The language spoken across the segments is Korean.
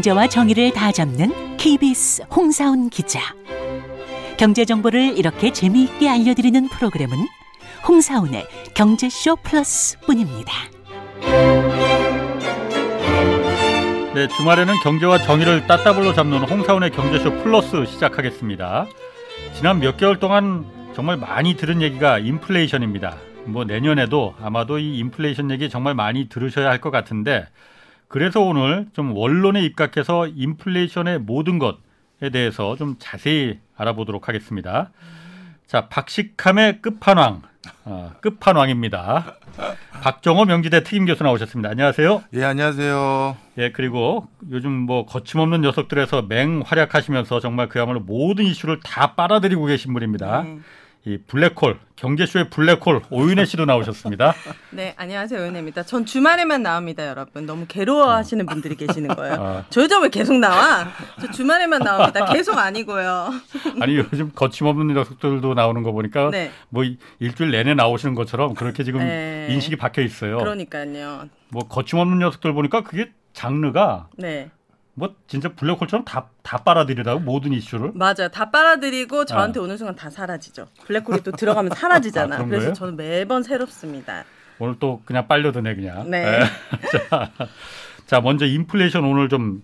경제와 정의를 다 잡는 KBS 홍사훈 기자. 경제 정보를 이렇게 재미있게 알려드리는 프로그램은 홍사훈의 경제쇼 플러스뿐입니다. 네, 주말에는 경제와 정의를 따따블로 잡는 홍사훈의 경제쇼 플러스 시작하겠습니다. 지난 몇 개월 동안 정말 많이 들은 얘기가 인플레이션입니다. 뭐 내년에도 아마도 이 인플레이션 얘기 정말 많이 들으셔야 할 것 같은데 그래서 오늘 좀 원론에 입각해서 인플레이션의 모든 것에 대해서 좀 자세히 알아보도록 하겠습니다. 자, 박식함의 끝판왕, 어, 끝판왕입니다. 박정호 명지대 특임 교수 나오셨습니다. 안녕하세요. 예, 안녕하세요. 예, 그리고 요즘 뭐 거침없는 녀석들에서 맹활약하시면서 정말 그야말로 모든 이슈를 다 빨아들이고 계신 분입니다. 음. 이 블랙홀 경제쇼의 블랙홀 오윤혜 씨도 나오셨습니다. 네, 안녕하세요. 오윤혜입니다. 전 주말에만 나옵니다, 여러분. 너무 괴로워하시는 분들이 계시는 거예요. 아. 저 여자 왜 계속 나와? 저 주말에만 나옵니다. 계속 아니고요. 아니 요즘 거침없는 녀석들도 나오는 거 보니까 네. 뭐 이- 일주일 내내 나오시는 것처럼 그렇게 지금 네. 인식이 박혀 있어요. 그러니까요. 뭐 거침없는 녀석들 보니까 그게 장르가 네, 뭐 진짜 블랙홀처럼 다, 다 빨아들이라고 모든 이슈를. 맞아요. 다 빨아들이고 저한테 오는 순간 다 사라지죠. 블랙홀이 또 들어가면 사라지잖아. 아, 그래서? 저는 매번 새롭습니다. 오늘 또 그냥 빨려드네 그냥. 네. 자, 자, 먼저 인플레이션 오늘 좀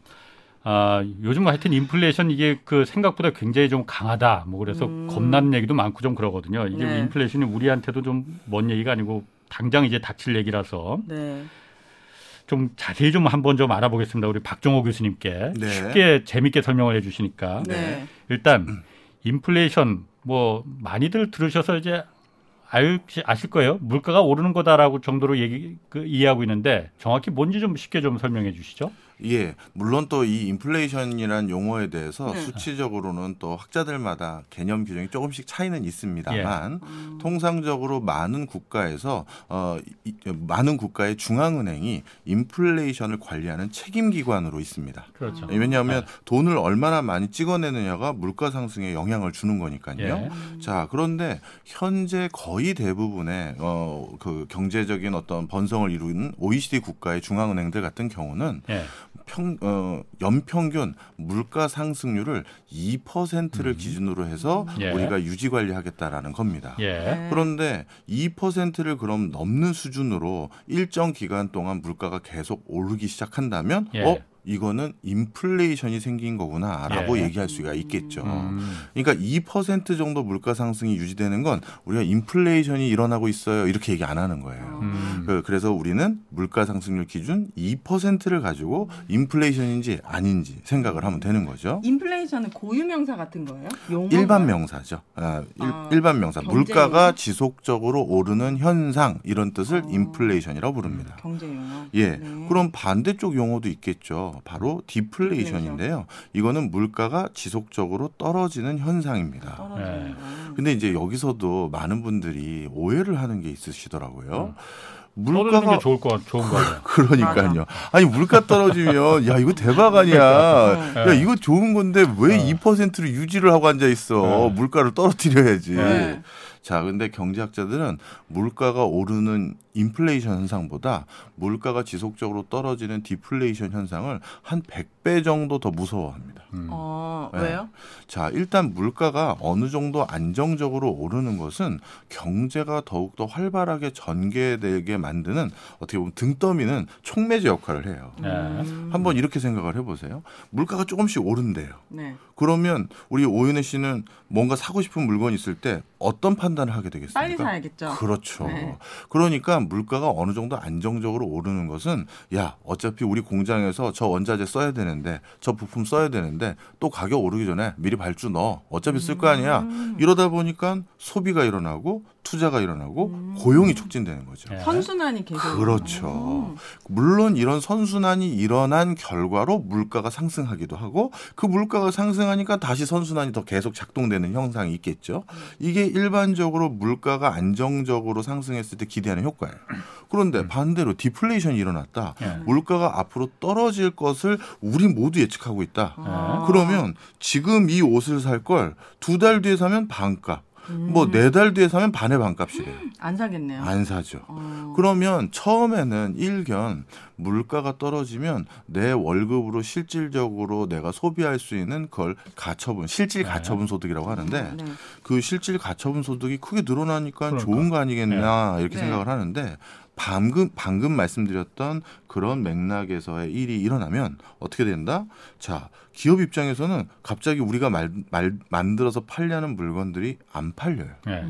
아, 요즘 하여튼 인플레이션 이게 그 생각보다 굉장히 좀 강하다. 뭐 그래서 겁나는 얘기도 많고 좀 그러거든요. 이게 음. 네. 인플레이션이 우리한테도 좀 먼 얘기가 아니고 당장 이제 닥칠 얘기라서 네. 좀 자세히 좀 한번 좀 알아보겠습니다. 우리 박종호 교수님께 네. 쉽게 재밌게 설명을 해주시니까 네. 일단 인플레이션 뭐 많이들 들으셔서 이제 알, 아실 거예요. 물가가 오르는 거다라고 정도로 얘기 그, 이해하고 있는데 정확히 뭔지 좀 쉽게 좀 설명해 주시죠. 예, 물론 또 이 인플레이션이란 용어에 대해서 네. 수치적으로는 또 학자들마다 개념 규정이 조금씩 차이는 있습니다만 음. 통상적으로 많은 국가에서 어 이- 많은 국가의 중앙은행이 인플레이션을 관리하는 책임 기관으로 있습니다. 그렇죠. 왜냐하면 돈을 얼마나 많이 찍어내느냐가 물가 상승에 영향을 주는 거니까요. 예. 자, 그런데 현재 거의 대부분의 어, 그 경제적인 어떤 번성을 이루는 OECD 국가의 중앙은행들 같은 경우는 예. 평, 어, 연평균 물가 상승률을 2%를 기준으로 해서 예. 우리가 유지 관리하겠다라는 겁니다. 예. 네. 그런데 2%를 그럼 넘는 수준으로 일정 기간 동안 물가가 계속 오르기 시작한다면 예. 어 이거는 인플레이션이 생긴 거구나라고 예. 얘기할 수가 있겠죠. 음. 그러니까 2% 정도 물가 상승이 유지되는 건 우리가 인플레이션이 일어나고 있어요. 이렇게 얘기 안 하는 거예요. 음. 그- 그래서 우리는 물가 상승률 기준 2%를 가지고 인플레이션인지 아닌지 생각을 하면 되는 거죠. 인플레이션은 고유명사 같은 거예요? 용어? 일반 명사죠. 아, 일, 아, 일반 명사. 경제 물가가? 지속적으로 오르는 현상 이런 뜻을 어. 인플레이션이라고 부릅니다. 경제 용어. 예. 네. 그럼 반대쪽 용어도 있겠죠. 바로 디플레이션인데요. 이거는 물가가 지속적으로 떨어지는 현상입니다. 떨어지는 네. 거. 근데 이제 여기서도 많은 분들이 오해를 하는 게 있으시더라고요. 떨어지는 물가가 게 좋을 거 좋은 거예요. 그러니까요. 아니 물가 떨어지면 야 이거 대박 아니야. 야 이거 좋은 건데 왜 2%를 유지를 하고 앉아 있어. 네. 물가를 떨어뜨려야지. 네. 자, 근데 경제학자들은 물가가 오르는 인플레이션 현상보다 물가가 지속적으로 떨어지는 디플레이션 현상을 한 100배 정도 더 무서워합니다. 음. 어, 네. 왜요? 자, 일단 물가가 어느 정도 안정적으로 오르는 것은 경제가 더욱더 활발하게 전개되게 만드는 어떻게 보면 등더미는 촉매제 역할을 해요. 예. 음. 한번 이렇게 생각을 해보세요. 물가가 조금씩 오른대요. 네. 그러면 우리 오윤혜 씨는 뭔가 사고 싶은 물건이 있을 때 어떤 판단을 하게 되겠습니까? 빨리 사야겠죠. 그렇죠. 네. 그러니까 물가가 어느 정도 안정적으로 오르는 것은 야 어차피 우리 공장에서 저 원자재 써야 되는데 저 부품 써야 되는데 또 가격 오르기 전에 미리 발주 넣어 어차피 쓸 거 아니야 음. 이러다 보니까 소비가 일어나고 투자가 일어나고 음. 고용이 촉진되는 거죠. 예. 선순환이 계속. 그렇죠. 음. 물론 이런 선순환이 일어난 결과로 물가가 상승하기도 하고 그 물가가 상승하니까 다시 선순환이 더 계속 작동되는 형상이 있겠죠. 이게 일반적으로 물가가 안정적으로 상승했을 때 기대하는 효과예요. 그런데 반대로 디플레이션이 일어났다. 예. 물가가 앞으로 떨어질 것을 우리 모두 예측하고 있다. 아. 그러면 지금 이 옷을 살 걸 두 달 뒤에 사면 반값. 뭐네 달 뒤에 사면 반의 반값이래요. 안 사겠네요. 안 사죠. 어. 그러면 처음에는 일견 물가가 떨어지면 내 월급으로 실질적으로 내가 소비할 수 있는 걸 가처분, 실질 네. 가처분 소득이라고 하는데 네. 그 실질 가처분 소득이 크게 늘어나니까 그러니까. 좋은 거 아니겠나 이렇게 네. 생각을 하는데 방금 방금 말씀드렸던 그런 맥락에서의 일이 일어나면 어떻게 된다? 자, 기업 입장에서는 갑자기 우리가 말, 말 만들어서 팔려는 물건들이 안 팔려요. 예.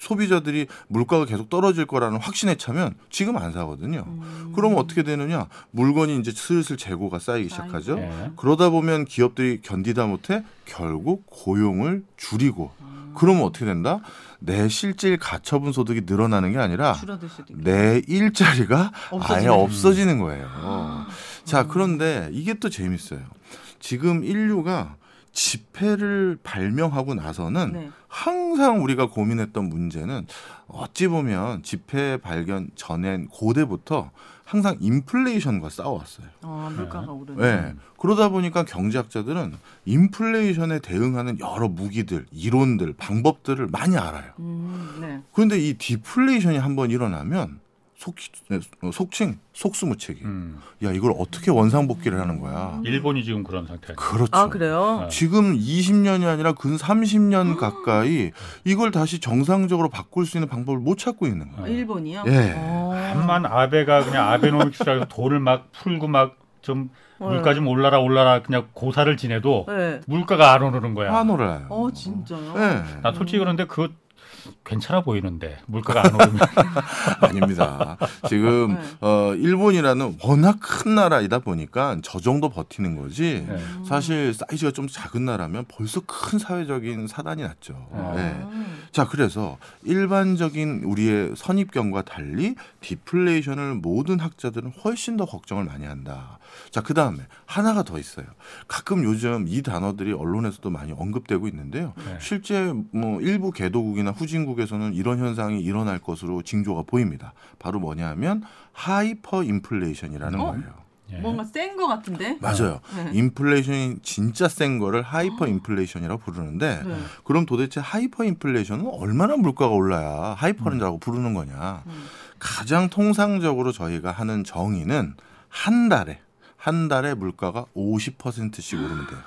소비자들이 물가가 계속 떨어질 거라는 확신에 차면 지금 안 사거든요. 음. 그러면 어떻게 되느냐? 물건이 이제 슬슬 재고가 쌓이기 시작하죠. 예. 그러다 보면 기업들이 견디다 못해 결국 고용을 줄이고 그러면 어떻게 된다? 내 실질 가처분 소득이 늘어나는 게 아니라. 내 일자리가 아예 없어지는. 없어지는 거예요. 자, 그런데 이게 또 재밌어요. 지금 인류가 지폐를 발명하고 나서는 네. 항상 우리가 고민했던 문제는 어찌 보면 지폐 발견 전엔 고대부터 항상 인플레이션과 싸워왔어요. 어, 물가가 오르는. 네. 그러다 보니까 경제학자들은 인플레이션에 대응하는 여러 무기들, 이론들, 방법들을 많이 알아요. 음, 네. 그런데 이 디플레이션이 한번 일어나면 속, 어, 속칭 속수무책이. 음. 야 이걸 어떻게 원상복귀를 하는 거야? 일본이 지금 그런 상태죠. 그렇죠. 아 그래요? 지금 20년이 아니라 근 30년 가까이 이걸 다시 정상적으로 바꿀 수 있는 방법을 못 찾고 있는 거예요. 일본이요? 예. 어. 한만 아베가 그냥 아베노믹스라고 돈을 막 풀고 막좀 네. 물가 좀 올라라 올라라 그냥 고사를 지내도 네. 물가가 안 오르는 거야. 안 올라요. 어 진짜요? 네. 나 솔직히 그런데 그거 괜찮아 보이는데 물가가 안 오르면 아닙니다. 지금 네. 어, 일본이라는 워낙 큰 나라이다 보니까 저 정도 버티는 거지. 네. 사실 사이즈가 좀 작은 나라면 벌써 큰 사회적인 사단이 났죠. 어. 네. 음. 자, 그래서 일반적인 우리의 선입견과 달리 디플레이션을 모든 학자들은 훨씬 더 걱정을 많이 한다. 자, 그 다음에 하나가 더 있어요. 가끔 요즘 이 단어들이 언론에서도 많이 언급되고 있는데요. 네. 실제 뭐 일부 개도국이나 후진국에서는 이런 현상이 일어날 것으로 징조가 보입니다. 바로 뭐냐면 하이퍼 인플레이션이라는 어? 거예요. 예. 뭔가 센 거 같은데? 맞아요. 네. 인플레이션이 진짜 센 거를 하이퍼 인플레이션이라고 부르는데 네. 그럼 도대체 하이퍼 인플레이션은 얼마나 물가가 올라야 하이퍼라고 부르는 거냐? 음. 가장 통상적으로 저희가 하는 정의는 한 달에 한 달에 물가가 50%씩 오르면 돼요.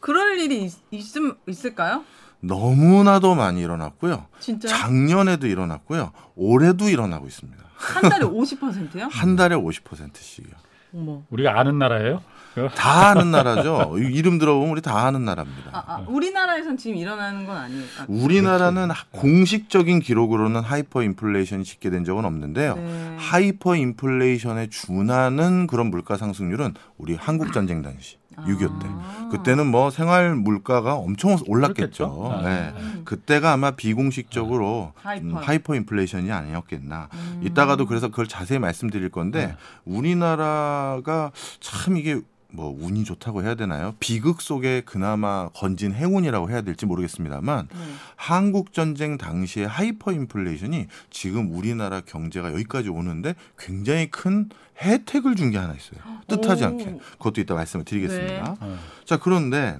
그럴 일이 있, 있음, 있을까요? 너무나도 많이 일어났고요. 진짜 작년에도 일어났고요. 올해도 일어나고 있습니다. 한 달에 50%요? 한 달에 50%씩이요. 어머. 우리가 아는 나라예요? 그다 아는 나라죠. 이름 들어보면 우리 다 아는 나라입니다. 아, 아, 우리나라에선 지금 일어나는 건 아니에요. 아, 우리나라는 공식적인 기록으로는 하이퍼 인플레이션이 집계된 적은 없는데요. 네. 하이퍼 인플레이션에 준하는 그런 물가 상승률은 우리 한국 전쟁 당시 6.25 때. 아. 그때는 뭐 생활 물가가 엄청 올랐겠죠. 아. 네. 음. 그때가 아마 비공식적으로 하이퍼. 음, 하이퍼 인플레이션이 아니었겠나. 음. 이따가도 그래서 그걸 자세히 말씀드릴 건데 네. 우리나라가 참 이게 뭐 운이 좋다고 해야 되나요? 비극 속에 그나마 건진 행운이라고 해야 될지 모르겠습니다만 네. 한국 전쟁 당시의 하이퍼 인플레이션이 지금 우리나라 경제가 여기까지 오는데 굉장히 큰 혜택을 준 게 하나 있어요. 뜻하지 오. 않게. 그것도 이따 말씀을 드리겠습니다. 네. 어. 자, 그런데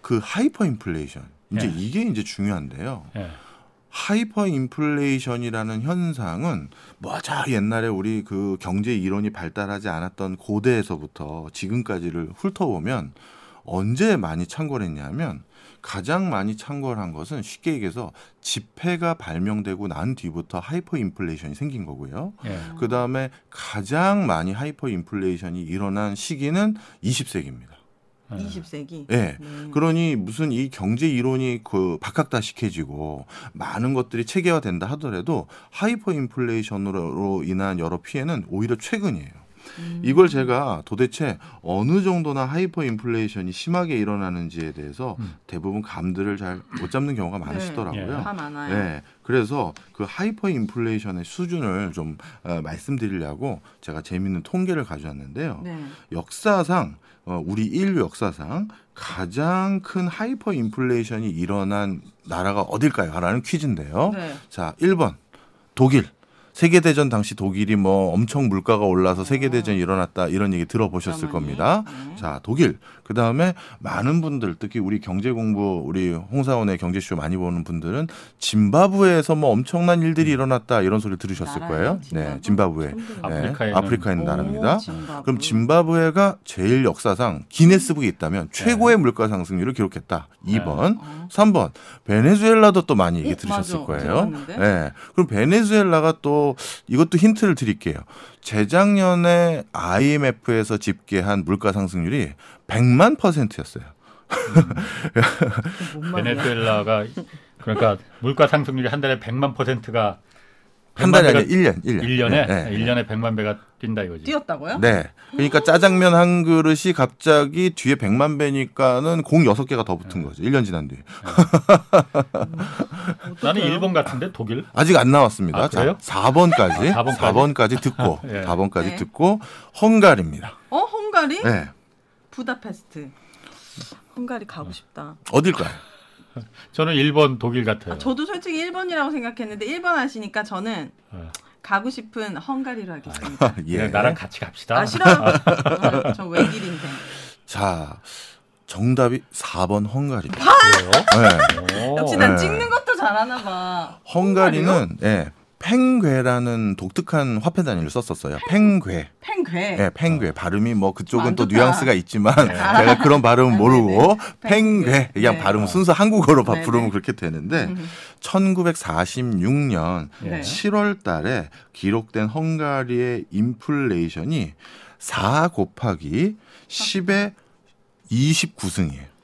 그 하이퍼 인플레이션 이제 네. 이게 이제 중요한데요. 예. 하이퍼 인플레이션이라는 현상은 뭐저 옛날에 우리 그 경제 이론이 발달하지 않았던 고대에서부터 지금까지를 훑어보면 언제 많이 창궐을 했냐면 가장 많이 창궐을 한 것은 쉽게 얘기해서 지폐가 발명되고 난 뒤부터 하이퍼 인플레이션이 생긴 거고요. 예. 그 다음에 가장 많이 하이퍼 인플레이션이 일어난 시기는 20세기입니다. 20세기. 예. 네. 그러니 무슨 이 경제 이론이 그 박학다식해지고 많은 것들이 체계화된다 하더라도 하이퍼 인플레이션으로 인한 여러 피해는 오히려 최근이에요. 음. 이걸 제가 도대체 어느 정도나 하이퍼 인플레이션이 심하게 일어나는지에 대해서 음. 대부분 감들을 잘 못 잡는 경우가 많으시더라고요. 예. 다 많아요. 네, 그래서 그 하이퍼 인플레이션의 수준을 좀 어, 말씀드리려고 제가 재미있는 통계를 가져왔는데요. 네. 역사상 어, 우리 인류 역사상 가장 큰 하이퍼 인플레이션이 일어난 나라가 어딜까요? 라는 퀴즈인데요. 네. 자, 1번 독일, 세계 대전 당시 독일이 뭐 엄청 물가가 올라서 세계 대전이 일어났다 이런 얘기 들어보셨을 겁니다. 네. 자, 독일. 그 다음에 많은 분들 특히 우리 경제 공부 우리 홍사원의 경제쇼 많이 보는 분들은 짐바브웨에서 뭐 엄청난 일들이 일어났다 이런 소리 들으셨을? 거예요. 네, 짐바브? 짐바브웨. 네. 아프리카에 있는- 아프리카에 있는 오, 나라입니다. 짐바브. 그럼 짐바브웨가 제일 역사상 기네스북에 있다면 최고의 물가 상승률을 기록했다. 2번. 어. 3번. 베네수엘라도 또 많이 얘기 어, 들으셨을 맞아. 거예요. 들어봤는데. 네. 그럼 베네수엘라가 또 이것도 힌트를 드릴게요. 재작년에 IMF에서 집계한 물가 상승률이 100만 퍼센트였어요. 뭔 말이야? 베네수엘라가 그러니까 물가 상승률이 한 달에 100만 퍼센트가 한 달이 100만 아니라 1년, 1년. 1년에 네, 네. 1년에 100만 배가 뛴다 이거지. 뛰었다고요? 네. 그러니까 짜장면 한 그릇이 갑자기 뒤에 100만 배니까는 공 6개가 더 붙은 거죠. 1년 지난 뒤에. 나는 일본 같은데 독일? 아직 안 나왔습니다. 아, 그래요? 자, 4번까지. 아, 4번까지? 4번까지 듣고, 예. 4번까지 네. 듣고, 헝가리입니다. 어, 헝가리? 네. 부다페스트. 헝가리 가고 싶다. 어딜까요? 저는 일본, 독일 같아요. 아, 저도 솔직히 1번이라고 생각했는데 1번 하시니까 저는 어. 가고 싶은 헝가리로 하겠습니다. 예. 그냥 나랑 같이 갑시다. 아 싫어요. 아, 저 외길 인생. 자, 정답이 4번 헝가리입니다. 그래요? 네. 오. 역시 난 네. 찍는 것도 잘하나 봐. 헝가리는 예, 팽괴라는 독특한 화폐 단위를 썼었어요. 팽괴. 팽괴. 예, 팽괴. 발음이 뭐 그쪽은 안 또. 뉘앙스가 있지만 제가 그런 발음은 아, 모르고 네네. 팽괴. 팽괴. 그냥 네. 발음 순서 한국어로 바- 네네. 부르면 그렇게 되는데 음. 1946년 네. 7월 달에 기록된 헝가리의 인플레이션이 4 곱하기 10의 29승이에요.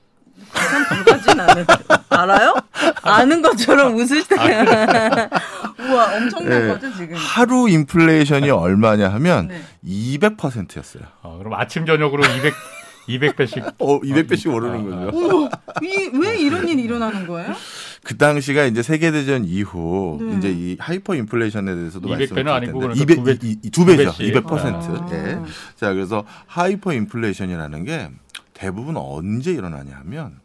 계산 불가진 않은 알아요? 아는 것처럼 웃으시네요. 우와 엄청난 예. 거죠 지금. 하루 인플레이션이 얼마냐 하면 네. 200%였어요. 어, 그럼 아침 저녁으로 200 200배씩 어, 200배씩 오르는 거죠. 우와, 이, 왜 이런 일이 일어나는 거예요? 그 당시가 이제 세계 대전 이후 네. 이제 이 하이퍼 인플레이션에 대해서도 200 말씀을 배는 아니고 드릴 텐데 그러니까 두 배- 200, 이- 이- 두 배죠. 두 배씩. 200%. 아. 예. 자, 그래서 하이퍼 인플레이션이라는 게 대부분 언제 일어나냐 하면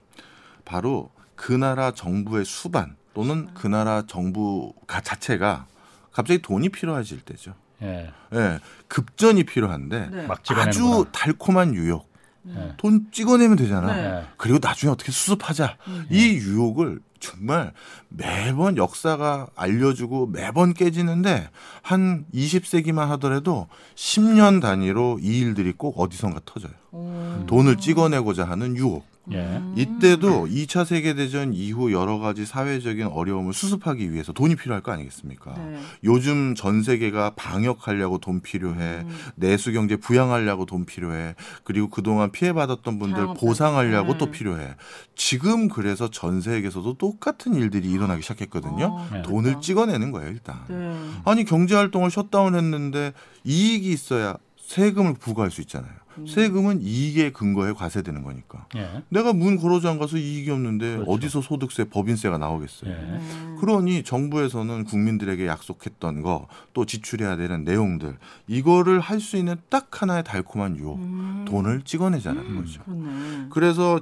바로 그 나라 정부의 수반 또는 그 나라 정부가 자체가 갑자기 돈이 필요해질 때죠. 예. 예. 급전이 필요한데 네. 막 아주. 달콤한 유혹. 예. 돈 찍어내면 되잖아. 네. 예. 그리고 나중에 어떻게 수습하자. 이 유혹을 정말 매번 역사가 알려주고 매번 깨지는데 한 20세기만 하더라도 10년 단위로 이 일들이 꼭 어디선가 터져요. 오. 돈을 찍어내고자 하는 유혹. 예. 이때도 2차 세계대전 이후 여러 가지 사회적인 어려움을 수습하기 위해서 돈이 필요할 거 아니겠습니까? 네. 요즘 전 세계가 방역하려고 돈 필요해. 음. 내수 경제 부양하려고 돈 필요해. 그리고 그동안 피해받았던 분들 자영업자. 보상하려고 음. 또 필요해. 지금 그래서 전 세계에서도 똑같은 일들이 일어 나기 시작했거든요. 어, 네. 돈을 그렇구나. 찍어내는 거예요, 일단. 네. 아니 경제 활동을 셧다운했는데 이익이 있어야 세금을 부과할 수 있잖아요. 음. 세금은 이익의 근거에 과세되는 거니까. 예. 내가 문 걸어 잠가서 이익이 없는데 그렇죠. 어디서 소득세, 법인세가 나오겠어요. 예. 음. 그러니 정부에서는 국민들에게 약속했던 거 또 지출해야 되는 내용들 이거를 할 수 있는 딱 하나의 달콤한 유혹 음. 돈을 찍어내자는 거죠. 그렇네. 그래서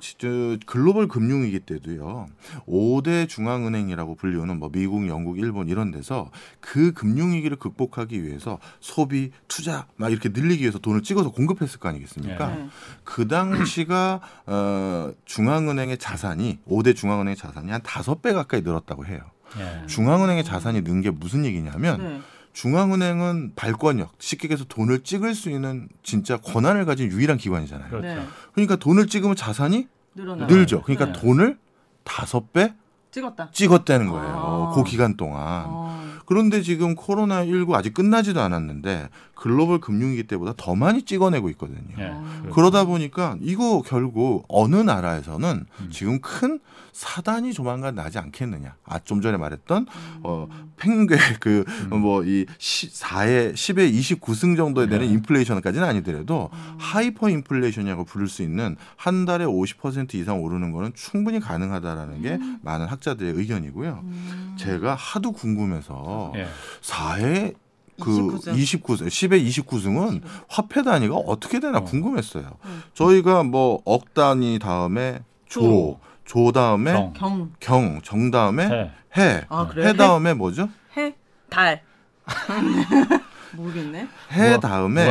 글로벌 금융위기 때도요. 5대 중앙은행이라고 불리우는 뭐 미국, 영국, 일본 이런 데서 그 금융위기를 극복하기 위해서 소비, 투자 막 이렇게 늘리기 위해서 돈을 찍어서 공급했을 거 아니 겠습니까? 네. 그 당시가 어 중앙은행의 자산이 5대 중앙은행의 자산이 한 다섯 배 가까이 늘었다고 해요. 예. 중앙은행의 자산이 는 게 무슨 얘기냐면 네. 중앙은행은 발권력, 쉽게 얘기해서 돈을 찍을 수 있는 진짜 권한을 가진 유일한 기관이잖아요. 그렇죠. 네. 그러니까 돈을 찍으면 자산이 늘어나. 늘죠. 그러니까 네. 돈을 다섯 배 찍었다. 찍었다는 거예요. 아. 그 기간 동안. 어. 그런데 지금 코로나19 아직 끝나지도 않았는데 글로벌 금융위기 때보다 더 많이 찍어내고 있거든요. 예. 어. 그러다 보니까 이거 결국 어느 나라에서는 음. 지금 큰 사단이 조만간 나지 않겠느냐. 아, 좀 전에 말했던 음. 어, 펭괴 그 음. 뭐 이 4에 10에 29승 정도에 되는 네. 인플레이션까지는 아니더라도 음. 하이퍼 인플레이션이라고 부를 수 있는 한 달에 50% 이상 오르는 거는 충분히 가능하다라는 게 많은 학자들의 의견이고요. 음. 제가 하도 궁금해서 예. 4에 그 29승. 29승, 10에 29승은 화폐 단위가 어떻게 되나 어. 궁금했어요. 음. 저희가 뭐 억 단위 다음에 조, 조. 조 다음에 정. 경. 경, 정 다음에 해. 해, 아, 그래요? 해 다음에 뭐죠? 해. 달. 모르겠네. 해 무한- 다음에?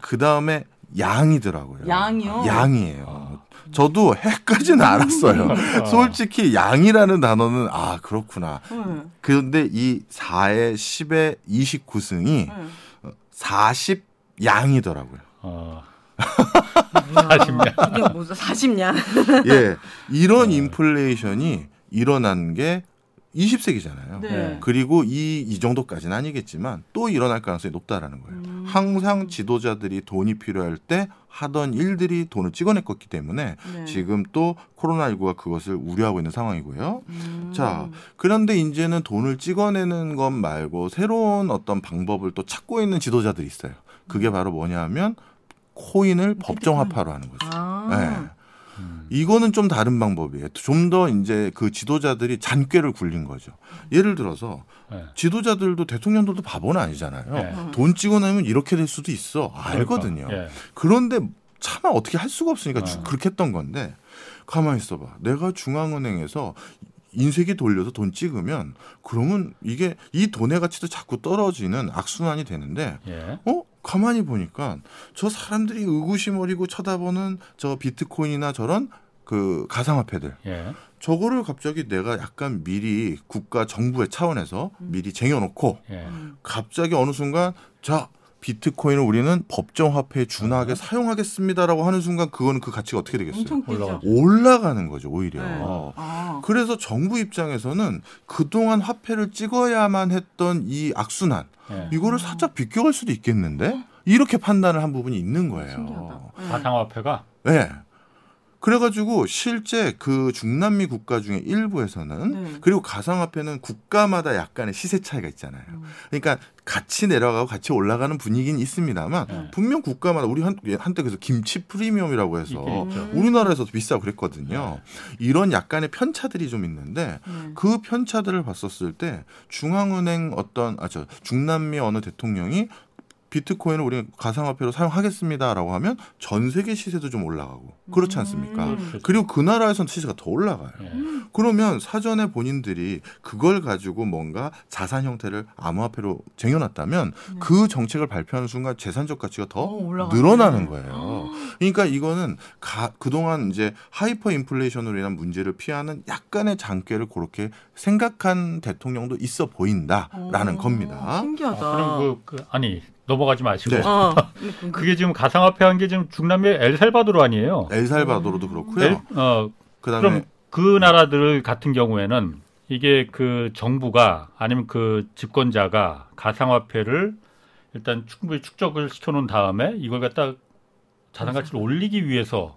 그 다음에 양이더라고요. 양이요? 양이에요. 저도 해까지는 알았어요. 솔직히 양이라는 단어는 아 그렇구나. 응. 그런데 이 4의 10의 29승이 응. 40 양이더라고요. 어, 뭐야. 40년. 이게 무슨 40년? 예, 이런 인플레이션이 일어난 게 20세기잖아요. 네. 그리고 이, 이 정도까지는 아니겠지만 또 일어날 가능성이 높다라는 거예요. 음. 항상 지도자들이 돈이 필요할 때 하던 일들이 돈을 찍어냈었기 때문에 네. 지금 또 코로나19가 그것을 우려하고 있는 상황이고요. 음. 자, 그런데 이제는 돈을 찍어내는 것 말고 새로운 어떤 방법을 또 찾고 있는 지도자들이 있어요. 그게 바로 뭐냐 하면 코인을 법정화폐로 하는 거죠. 아. 네. 이거는 좀 다른 방법이에요. 좀 더 이제 그 지도자들이 잔꾀를 굴린 거죠. 예를 들어서 네. 지도자들도 대통령들도 바보는 아니잖아요. 네. 돈 찍어 내면 이렇게 될 수도 있어. 알거든요. 그러니까, 예. 그런데 차마 어떻게 할 수가 없으니까 주- 어. 그렇게 했던 건데 가만히 있어봐. 내가 중앙은행에서 인쇄기 돌려서 돈 찍으면 그러면 이게 이 돈의 가치도 자꾸 떨어지는 악순환이 되는데 예. 어 가만히 보니까 저 사람들이 의구심 어리고 쳐다보는 저 비트코인이나 저런 그 가상화폐들 예. 저거를 갑자기 내가 약간 미리 국가 정부의 차원에서 미리 쟁여놓고 예. 갑자기 어느 순간 자 비트코인을 우리는 법정화폐에 준하게 사용하겠습니다라고 하는 순간 그거는 그 가치가 어떻게 되겠어요? 엄청 뛰죠. 올라가죠. 올라가는 거죠 오히려. 네. 아. 그래서 정부 입장에서는 그동안 화폐를 찍어야만 했던 이 악순환 예. 이거를 살짝 비껴갈 수도 있겠는데 이렇게 판단을 한 부분이 있는 거예요. 신기하다. 네. 가상화폐가 네. 그래가지고 실제 그 중남미 국가 중에 일부에서는 네. 그리고 가상화폐는 국가마다 약간의 시세 차이가 있잖아요. 음. 그러니까 같이 내려가고 같이 올라가는 분위기는 있습니다만 네. 분명 국가마다 우리 한, 한때 그래서 김치 프리미엄이라고 해서. 음. 우리나라에서도 비싸고 그랬거든요. 이런 약간의 편차들이 좀 있는데 네. 그 편차들을 봤었을 때 중앙은행 어떤 아 저 중남미 어느 대통령이 비트코인을 우리 가상화폐로 사용하겠습니다라고 하면 전 세계 시세도 좀 올라가고 그렇지 않습니까? 음. 그렇죠. 그리고 그 나라에서는 시세가 더 올라가요. 예. 그러면 사전에 본인들이 그걸 가지고 뭔가 자산 형태를 암호화폐로 쟁여놨다면 그 정책을 발표하는 순간 재산적 가치가 더 어, 올라가네. 늘어나는 거예요. 그러니까 이거는 가, 그동안 이제 하이퍼 인플레이션으로 인한 문제를 피하는 약간의 잔꾀를 그렇게 생각한 대통령도 있어 보인다라는 어, 겁니다. 신기하다. 아, 그럼 그, 그 아니 넘어가지 마시고 네. 어. 그게 지금 가상화폐 한 게 지금 중남미 엘살바도르 아니에요? 엘살바도르도 그렇고요. 엘- 어, 그다음에 그럼 그 나라들 같은 경우에는 이게 그 정부가 아니면 그 집권자가 가상화폐를 일단 충분히 축적을 시켜놓은 다음에 이걸 갖다 자산 가치를 올리기 위해서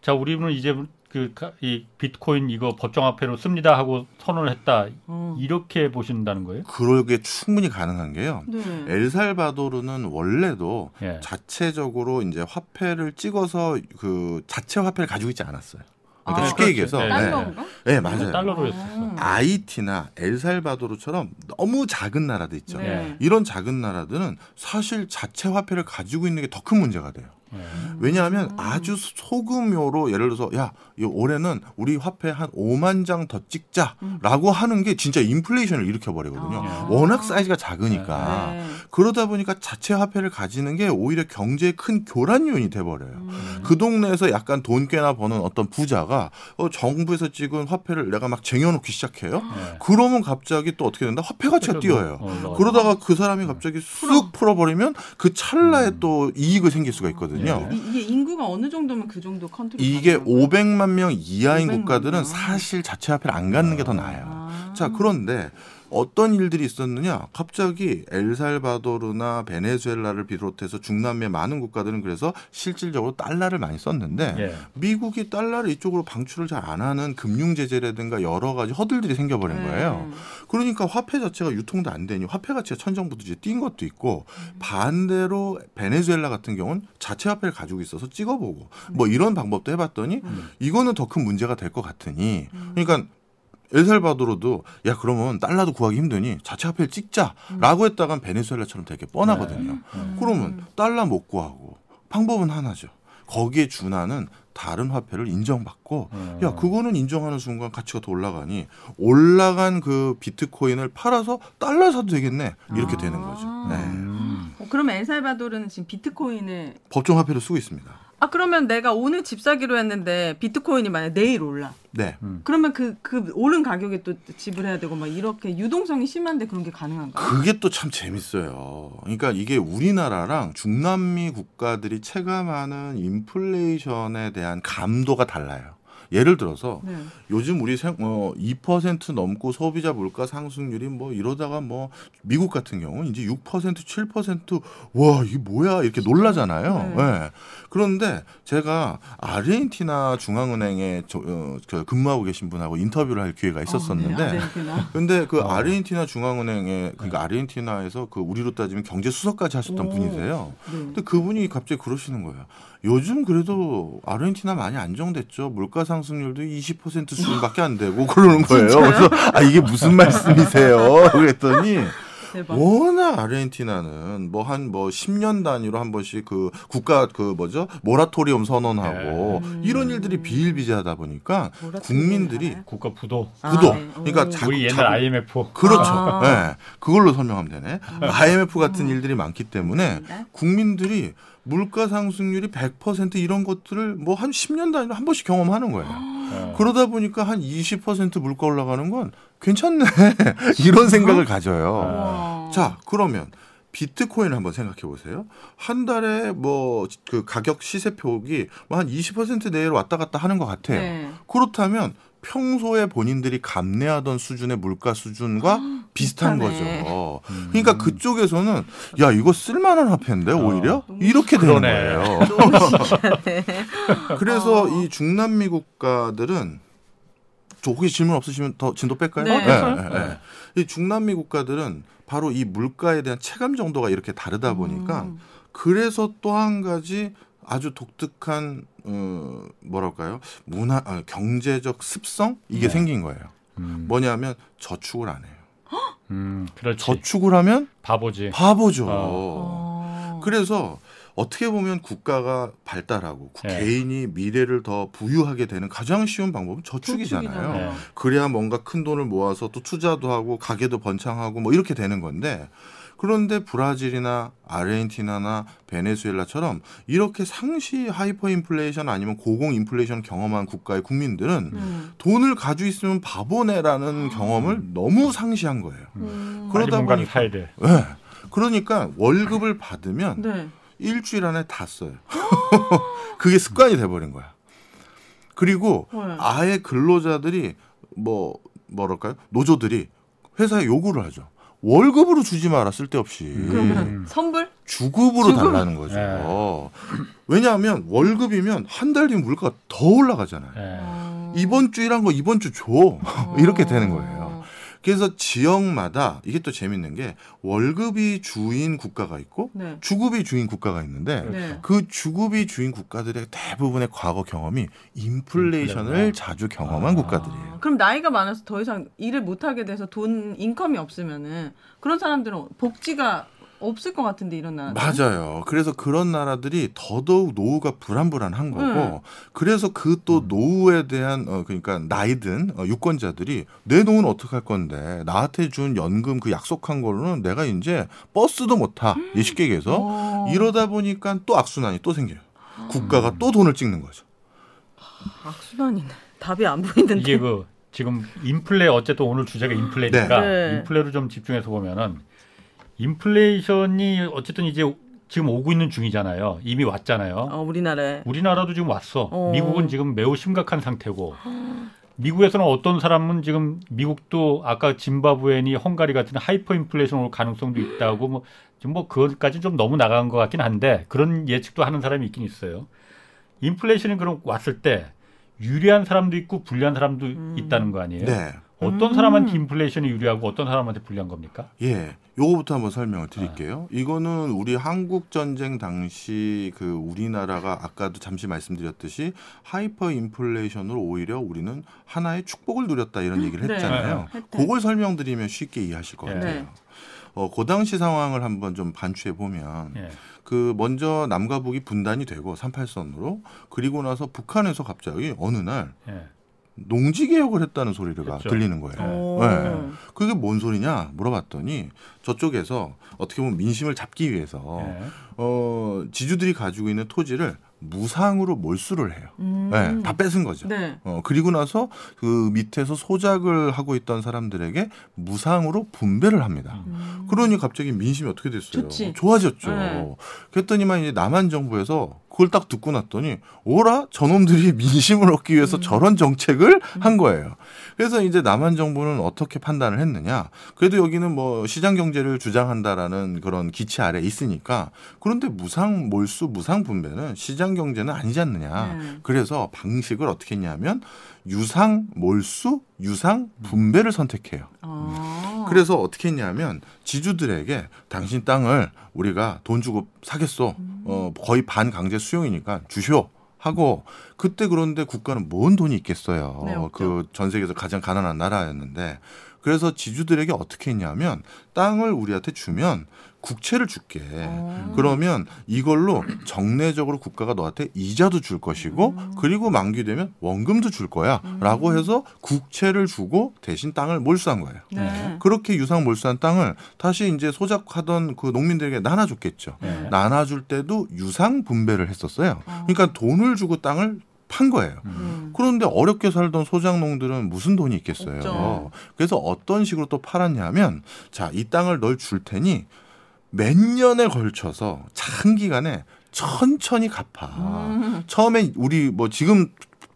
자 우리는 이제 그 이 비트코인 이거 법정화폐로 씁니다 하고 선언을 했다 어. 이렇게 보신다는 거예요? 그러게 충분히 가능한 게요. 네. 엘살바도르는 원래도 예. 자체적으로 이제 화폐를 찍어서 그 자체 화폐를 가지고 있지 않았어요. 그러니까 아, 쉽게 그렇죠. 얘기해서 네. 네. 달러인가? 네, 맞아요. 달러로 아. 했었어. 아이티나 엘살바도르처럼 너무 작은 나라들 있죠. 네. 이런 작은 나라들은 사실 자체 화폐를 가지고 있는 게 더 큰 문제가 돼요. 예. 왜냐하면 아주 소규모로 예를 들어서 야, 이 올해는 우리 화폐 한 5만 장 더 찍자라고 하는 게 진짜 인플레이션을 일으켜 버리거든요. 아. 워낙 사이즈가 작으니까. 네. 그러다 보니까 자체 화폐를 가지는 게 오히려 경제에 큰 교란 요인이 돼 버려요. 음. 그 동네에서 약간 돈 꽤나 버는 어떤 부자가 어, 정부에서 찍은 화폐를 내가 막 쟁여놓기 시작해요. 예. 그러면 갑자기 또 어떻게 된다? 화폐 가치가 뛰어요. 어. 그러다가 그 사람이 갑자기 쑥 풀어버리면 그 찰나에 음. 또 이익을 생길 수가 있거든요. 예. 이, 이게 인구가 어느 정도면 그 정도 컨트롤 이게 가능한 거예요? 500만 명 이하인 500만 국가들은 명. 사실 자체 화폐를 안 갖는 게 더 나아요. 아. 자, 그런데 어떤 일들이 있었느냐? 갑자기 엘살바도르나 베네수엘라를 비롯해서 중남미의 많은 국가들은 그래서 실질적으로 달러를 많이 썼는데 예. 미국이 달러를 이쪽으로 방출을 잘 안 하는 금융 제재라든가 여러 가지 허들들이 생겨버린 네. 거예요. 그러니까 화폐 자체가 유통도 안 되니 화폐 가치가 천정부도 이제 뛴 것도 있고 반대로 베네수엘라 같은 경우는 자체 화폐를 가지고 있어서 찍어보고 뭐 이런 방법도 해봤더니 이거는 더 큰 문제가 될 것 같으니 그러니까 엘살바도르도 야 그러면 달러도 구하기 힘드니 자체 화폐를 찍자라고 했다간 베네수엘라처럼 되게 뻔하거든요. 네. 그러면 달러 못 구하고 방법은 하나죠. 거기에 준하는 다른 화폐를 인정받고 음. 야 그거는 인정하는 순간 가치가 더 올라가니 올라간 그 비트코인을 팔아서 달러 사도 되겠네 이렇게 아. 되는 거죠. 네. 음. 어, 그러면 엘살바도르는 지금 비트코인을 법정 화폐로 쓰고 있습니다. 아 그러면 내가 오늘 집 사기로 했는데 비트코인이 만약 내일 올라. 네. 그러면 그그 오른 가격에 또 지불해야 되고 막 이렇게 유동성이 심한데 그런 게 가능한가요? 그게 또 참 재밌어요. 그러니까 이게 우리나라랑 중남미 국가들이 체감하는 인플레이션에 대한 감도가 달라요. 예를 들어서 네. 요즘 우리 생, 어, 2% 넘고 소비자 물가 상승률이 뭐 이러다가 뭐 미국 같은 경우 이제 6% 7%와 이게 뭐야 이렇게 놀라잖아요. 네. 예. 그런데 제가 아르헨티나 중앙은행에 저, 어, 그 근무하고 계신 분하고 인터뷰를 할 기회가 있었었는데 아, 네. 아르헨티나. 근데 그 어. 아르헨티나 중앙은행에 그러니까 아르헨티나에서 그 우리로 따지면 경제 수석까지 하셨던 오. 분이세요. 네. 근데 그분이 갑자기 그러시는 거예요. 요즘 그래도 아르헨티나 많이 안정됐죠. 물가 상승률도 20% 수준밖에 안 되고 그러는 거예요. 그래서 아 이게 무슨 말씀이세요? 그랬더니 대박. 워낙 아르헨티나는 뭐 한뭐 10년 단위로 한 번씩 그 국가 그 뭐죠? 모라토리엄 선언하고 네. 이런 일들이 비일비재하다 보니까 국민들이 알아요? 국가 부도. 구도. 아, 네. 그러니까 오. 자- 우리 옛날 IMF. 그렇죠. 아. 예. 그걸로 설명하면 되네. IMF 같은 일들이 많기 때문에 네. 국민들이 물가 상승률이 100% 이런 것들을 뭐 한 10년 단위로 한 번씩 경험하는 거예요. 어. 그러다 보니까 한 20% 물가 올라가는 건 괜찮네. 이런 생각을 가져요. 와. 자, 그러면 비트코인을 한번 생각해 보세요. 한 달에 뭐 그 가격 시세표기 뭐한 20% 내외로 왔다 갔다 하는 것 같아요. 네. 그렇다면 평소에 본인들이 감내하던 수준의 물가 수준과 비슷한 비슷하네. 거죠. 음. 그러니까 그쪽에서는 야 이거 쓸만한 화폐인데 오히려 너무 이렇게 되는 그러네. 거예요. 그래서 어. 이 중남미 국가들은 저 혹시 질문 없으시면 더 진도 뺄까요? 네. 어, 괜찮아요. 네. 이 중남미 국가들은 바로 이 물가에 대한 체감 정도가 이렇게 다르다 보니까 음. 그래서 또 한 가지 아주 독특한 어 뭐랄까요 문화 아, 경제적 습성 이게 네. 생긴 거예요. 음. 뭐냐면 저축을 안 해요. 음, 그렇지. 저축을 하면 바보지. 바보죠. 어. 그래서 어떻게 보면 국가가 발달하고 구- 네. 개인이 미래를 더 부유하게 되는 가장 쉬운 방법은 저축이잖아요. 저축이잖아요. 네. 그래야 뭔가 큰 돈을 모아서 또 투자도 하고 가게도 번창하고 뭐 이렇게 되는 건데 그런데 브라질이나 아르헨티나나 베네수엘라처럼 이렇게 상시 하이퍼 인플레이션 아니면 고공 인플레이션 경험한 국가의 국민들은 음. 돈을 가지고 있으면 바보네라는 경험을 너무 상시한 거예요. 음. 그러다 보니까 사야 돼. 네. 그러니까 월급을 받으면 네. 일주일 안에 다 써요. 그게 습관이 돼버린 거야. 그리고 네. 아예 근로자들이 뭐 뭐랄까요 노조들이 회사에 요구를 하죠. 월급으로 주지 마라 쓸데없이 음. 선불? 주급으로 주급? 달라는 거죠. 네. 왜냐하면 월급이면 한 달 뒤면 물가가 더 올라가잖아요. 예. 어. 이번 주 일한 거 이번 주 줘. 이렇게 되는 거예요. 그래서 지역마다 이게 또 재밌는 게 월급이 주인 국가가 있고 네. 주급이 주인 국가가 있는데 네. 그 주급이 주인 국가들의 대부분의 과거 경험이 인플레이션을 인플레. 자주 경험한 아. 국가들이에요. 아, 그럼 나이가 많아서 더 이상 일을 못 하게 돼서 돈 인컴이 없으면은 그런 사람들은 복지가 없을 것 같은데 이런 나라. 맞아요. 그래서 그런 나라들이 더더욱 노후가 불안불안한 거고, 네. 그래서 그 또 노후에 대한 어 그러니까 나이든 어, 유권자들이 내 노후는 어떻게 할 건데 나한테 준 연금 그 약속한 걸로는 내가 이제 버스도 못 타. 쉽게 얘기해서 어. 이러다 보니까 또 악순환이 또 생겨요. 국가가 또 돈을 찍는 거죠. 악순환이네. 답이 안 보이는데. 이게 그 지금 인플레 어쨌든 오늘 주제가 인플레니까 네. 인플레로 좀 집중해서 보면은 인플레이션이 어쨌든 이제 지금 오고 있는 중이잖아요. 이미 왔잖아요. 어, 우리나라에. 우리나라도 지금 왔어. 어. 미국은 지금 매우 심각한 상태고. 미국에서는 어떤 사람은 지금 미국도 아까 짐바브웨니 헝가리 같은 하이퍼 인플레이션 올 가능성도 있다고 뭐 지금 뭐 그것까지 좀 너무 나간 것 같긴 한데 그런 예측도 하는 사람이 있긴 있어요. 인플레이션이 그럼 왔을 때 유리한 사람도 있고 불리한 사람도 음. 있다는 거 아니에요? 네. 어떤 음. 사람한테 인플레이션이 유리하고 어떤 사람한테 불리한 겁니까? 예. 요거부터 한번 설명을 드릴게요. 이거는 우리 한국 전쟁 당시 그 우리나라가 아까도 잠시 말씀드렸듯이 하이퍼 인플레이션으로 오히려 우리는 하나의 축복을 누렸다 이런 얘기를 네. 했잖아요. 네. 그걸 설명드리면 쉽게 이해하실 것 네. 같아요. 네. 어, 그 당시 상황을 한번 좀 반추해 보면 예. 그 먼저 남과 북이 분단이 되고 38선으로 그리고 나서 북한에서 갑자기 어느 날 예. 농지 개혁을 했다는 소리가 그렇죠. 들리는 거예요. 오. 네. 그게 뭔 소리냐 물어봤더니 저쪽에서 어떻게 보면 민심을 잡기 위해서 예. 어, 지주들이 가지고 있는 토지를 무상으로 몰수를 해요. 음. 네, 다 뺏은 거죠. 네. 어, 그리고 나서 그 밑에서 소작을 하고 있던 사람들에게 무상으로 분배를 합니다. 음. 그러니 갑자기 민심이 어떻게 됐어요? 좋지. 좋아졌죠. 네. 그랬더니만 이제 남한 정부에서 그걸 딱 듣고 났더니 오라 저놈들이 민심을 얻기 위해서 음. 저런 정책을 한 거예요. 그래서 이제 남한 정부는 어떻게 판단을 했느냐? 그래도 여기는 뭐 시장 경제를 주장한다라는 그런 기치 아래 있으니까 그런데 무상 몰수 무상 분배는 시장 경제는 아니지 않느냐? 네. 그래서 방식을 어떻게 했냐면 유상 몰수 유상 분배를 선택해요. 아. 그래서 어떻게 했냐면 지주들에게 당신 땅을 우리가 돈 주고 사겠어. 어, 거의 반 강제 수용이니까 주쇼. 하고 그때 그런데 국가는 뭔 돈이 있겠어요. 네, 없죠. 그전 세계에서 가장 가난한 나라였는데 그래서 지주들에게 어떻게 했냐면 땅을 우리한테 주면 국채를 줄게. 어. 그러면 이걸로 정례적으로 국가가 너한테 이자도 줄 것이고 음. 그리고 만기 되면 원금도 줄 거야라고 해서 국채를 주고 대신 땅을 몰수한 거예요. 네. 그렇게 유상 몰수한 땅을 다시 이제 소작하던 그 농민들에게 나눠줬겠죠. 네. 나눠줄 때도 유상 분배를 했었어요. 그러니까 돈을 주고 땅을 판 거예요. 음. 그런데 어렵게 살던 소작농들은 무슨 돈이 있겠어요. 없죠. 그래서 어떤 식으로 또 팔았냐면 자, 이 땅을 널 줄 테니 몇 년에 걸쳐서 장기간에 천천히 갚아. 음. 처음에 우리 뭐 지금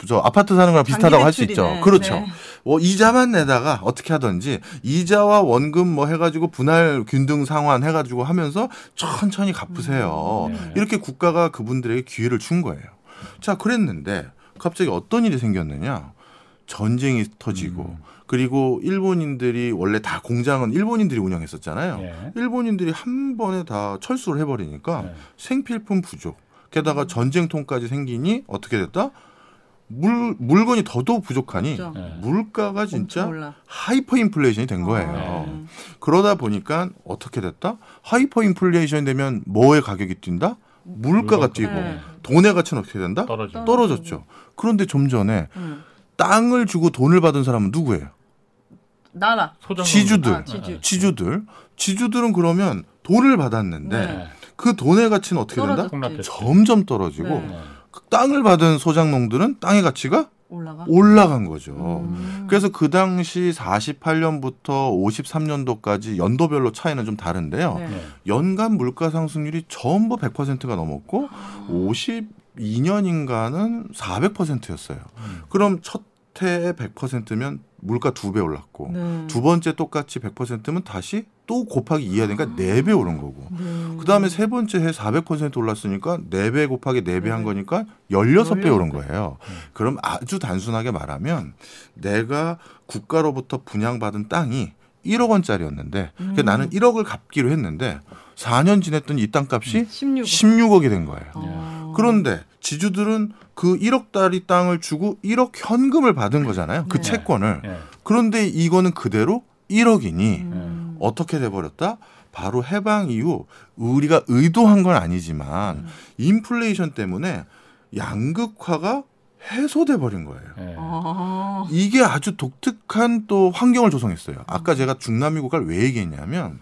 저 아파트 사는 거랑 비슷하다고 할 수 있죠. 그렇죠. 네. 뭐 이자만 내다가 어떻게 하든지 이자와 원금 뭐 해가지고 분할 균등 상환 해가지고 하면서 천천히 갚으세요. 음. 네. 이렇게 국가가 그분들에게 기회를 준 거예요. 자, 그랬는데 갑자기 어떤 일이 생겼느냐? 전쟁이 터지고 음. 그리고 일본인들이 원래 다 공장은 일본인들이 운영했었잖아요. 예. 일본인들이 한 번에 다 철수를 해버리니까 네. 생필품 부족. 게다가 전쟁통까지 생기니 어떻게 됐다? 물 물건이 더더욱 부족하니 그렇죠. 네. 물가가 진짜. 하이퍼 인플레이션이 된 거예요. 네. 그러다 보니까 어떻게 됐다? 하이퍼 인플레이션이 되면 뭐의 가격이 뛴다? 물가가 물가. 뛰고 네. 돈의 가치는 어떻게 된다? 떨어져. 떨어졌죠. 그런데 좀 전에 음. 땅을 주고 돈을 받은 사람은 누구예요? 나라. 소정 지주들. 아, 지주. 지주들. 지주들은 그러면 돈을 받았는데 네. 그 돈의 가치는 어떻게 된다? 폭락됐죠. 점점 떨어지고 네. 네. 그 땅을 받은 소작농들은 땅의 가치가 올라가. 올라간 거죠. 음. 그래서 그 당시 48년부터 53년도까지 연도별로 차이는 좀 다른데요. 네. 네. 연간 물가 상승률이 전부 100%가 넘었고 52년인가는 400%였어요. 음. 그럼 첫 해에 100%면 물가 두 배 올랐고 네. 두 번째 똑같이 100%면 다시 또 곱하기 2해야 되니까 네 배 오른 거고. 네. 그 다음에 세 번째 해 400% 올랐으니까 4배 곱하기 4배 한 거니까 16배 오른 거예요. 그럼 아주 단순하게 말하면 내가 국가로부터 분양받은 땅이 1억 원짜리였는데 음. 그러니까 나는 1억을 갚기로 했는데 4년 지냈더니 이 땅값이 16. 16억이 된 거예요. 어. 그런데 지주들은 그 1억짜리 땅을 주고 1억 현금을 받은 거잖아요. 그 네. 채권을. 예. 그런데 이거는 그대로 1억이니 음. 어떻게 돼버렸다? 바로 해방 이후 우리가 의도한 건 아니지만 인플레이션 때문에 양극화가 해소돼 버린 거예요. 예. 아. 이게 아주 독특한 또 환경을 조성했어요. 아까 제가 중남미 국가를 왜 얘기했냐면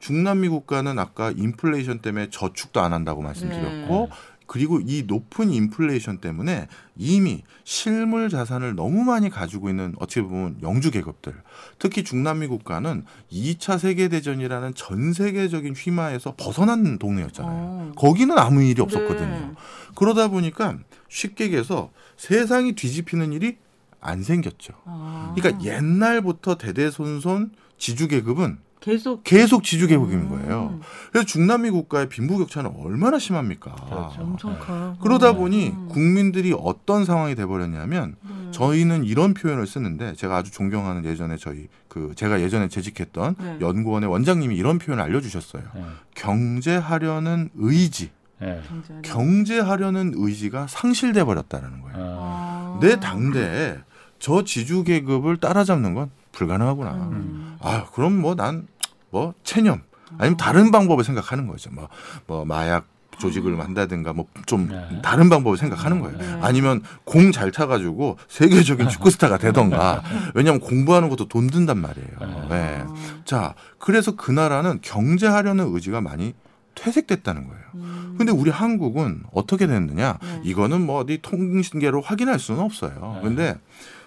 중남미 국가는 아까 인플레이션 때문에 저축도 안 한다고 말씀드렸고 그리고 이 높은 인플레이션 때문에 이미 실물 자산을 너무 많이 가지고 있는 어떻게 보면 영주 계급들 특히 중남미 국가는 2차 세계 대전이라는 전 세계적인 휘마에서 벗어난 동네였잖아요. 어. 거기는 아무 일이 없었거든요. 네. 그러다 보니까 쉽게 얘기해서 세상이 뒤집히는 일이 안 생겼죠. 아. 그러니까 옛날부터 대대손손 지주 계급은 계속 계속 지주 계급인 거예요. 음. 그래서 중남미 국가의 빈부격차는 얼마나 심합니까? 그렇죠. 엄청 네. 커요. 그러다 음. 보니 국민들이 어떤 상황이 돼버렸냐면 음. 저희는 이런 표현을 쓰는데 제가 아주 존경하는 예전에 저희 그 제가 예전에 재직했던 네. 연구원의 원장님이 이런 표현을 알려주셨어요. 예. 경제하려는 의지, 예. 경제하려. 경제하려는 의지가 상실돼 버렸다는 거예요. 아. 아. 내 당대에 저 지주 계급을 따라잡는 건 불가능하구나. 음. 아, 그럼 뭐난뭐 체념 아니면 다른 방법을 생각하는 거죠. 뭐, 뭐 마약 조직을 음. 만다든가 뭐좀 네. 다른 방법을 생각하는 거예요. 네. 아니면 공잘 차가지고 세계적인 축구 스타가 되던가. 왜냐하면 공부하는 것도 돈 든단 말이에요. 네. 아. 자, 그래서 그 나라는 경제하려는 의지가 많이 퇴색됐다는 거예요. 음. 근데 우리 한국은 어떻게 됐느냐? 네. 이거는 뭐 어디 통신계로 확인할 수는 없어요. 네. 근데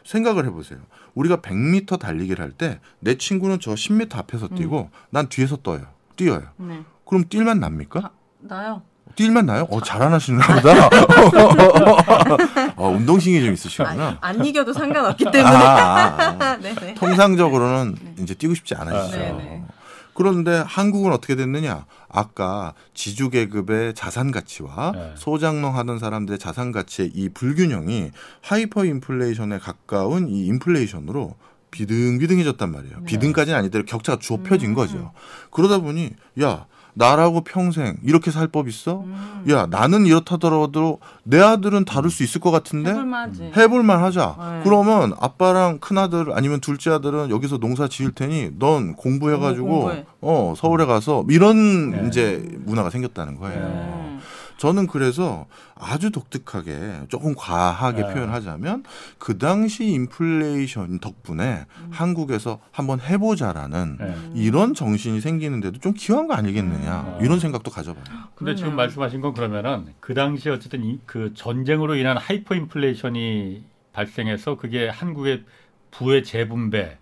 생각을 해보세요. 우리가 100m 달리기를 할 때 내 친구는 저 10m 앞에서 뛰고 난 뒤에서 떠요. 뛰어요. 네. 그럼 뛸만 납니까? 아, 나요. 뛸만 나요? 어, 잘안 하시나 보다. 어, 운동신경이 좀 있으시구나. 아, 안 이겨도 상관없기 아, 때문에. 아, 아. 네네. 통상적으로는 이제 뛰고 싶지 않으시죠. 네, 네. 그런데 한국은 어떻게 됐느냐? 아까 지주 계급의 자산 가치와 네. 소작농 하던 사람들의 자산 가치의 이 불균형이 하이퍼 인플레이션에 가까운 이 인플레이션으로 비등비등해졌단 말이에요. 네. 비등까지는 아니더라도 격차가 좁혀진 음. 거죠. 그러다 보니 야 나라고 평생 이렇게 살 법 있어? 음. 야 나는 이렇다더라도 내 아들은 다를 수 있을 것 같은데 해볼만하지. 해볼만 하자. 네. 그러면 아빠랑 큰 아들 아니면 둘째 아들은 여기서 농사 지을 테니 넌 공부해가지고 어, 공부해. 어 서울에 가서 이런 네. 이제 문화가 생겼다는 거예요. 음. 저는 그래서 아주 독특하게 조금 과하게 네. 표현하자면 그 당시 인플레이션 덕분에 음. 한국에서 한번 해보자라는 네. 이런 정신이 생기는데도 좀 귀한 거 아니겠느냐 음. 이런 생각도 가져봐요. 근데 지금. 말씀하신 건 그러면은 그 당시 어쨌든 이, 그 전쟁으로 인한 하이퍼 인플레이션이 발생해서 그게 한국의 부의 재분배,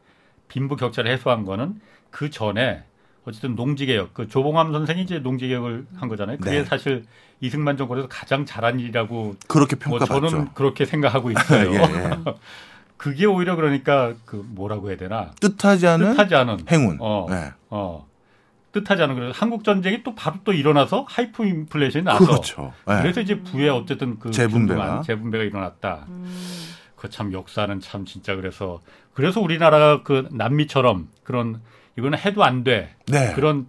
빈부 격차를 해소한 거는 그 전에 어쨌든 농지개혁, 그 조봉암 선생이 이제 농지개혁을 한 거잖아요. 그게 네. 사실 이승만 정권에서 가장 잘한 일이라고 그렇게 뭐 평가받죠. 저는 그렇게 생각하고 있어요. 예, 예. 그게 오히려 그러니까 그 뭐라고 해야 되나 뜻하지 않은 뜻하지 않은 행운. 어, 네. 어 뜻하지 않은 그래서 한국 전쟁이 또 바로 또 일어나서 하이퍼 인플레이션이 나서 그렇죠. 네. 그래서 이제 부의 어쨌든 그 재분배가. 재분배가 일어났다. 음. 그참 역사는 참 진짜 그래서 그래서 우리나라가 그 남미처럼 그런 이거는 해도 안 돼. 네. 그런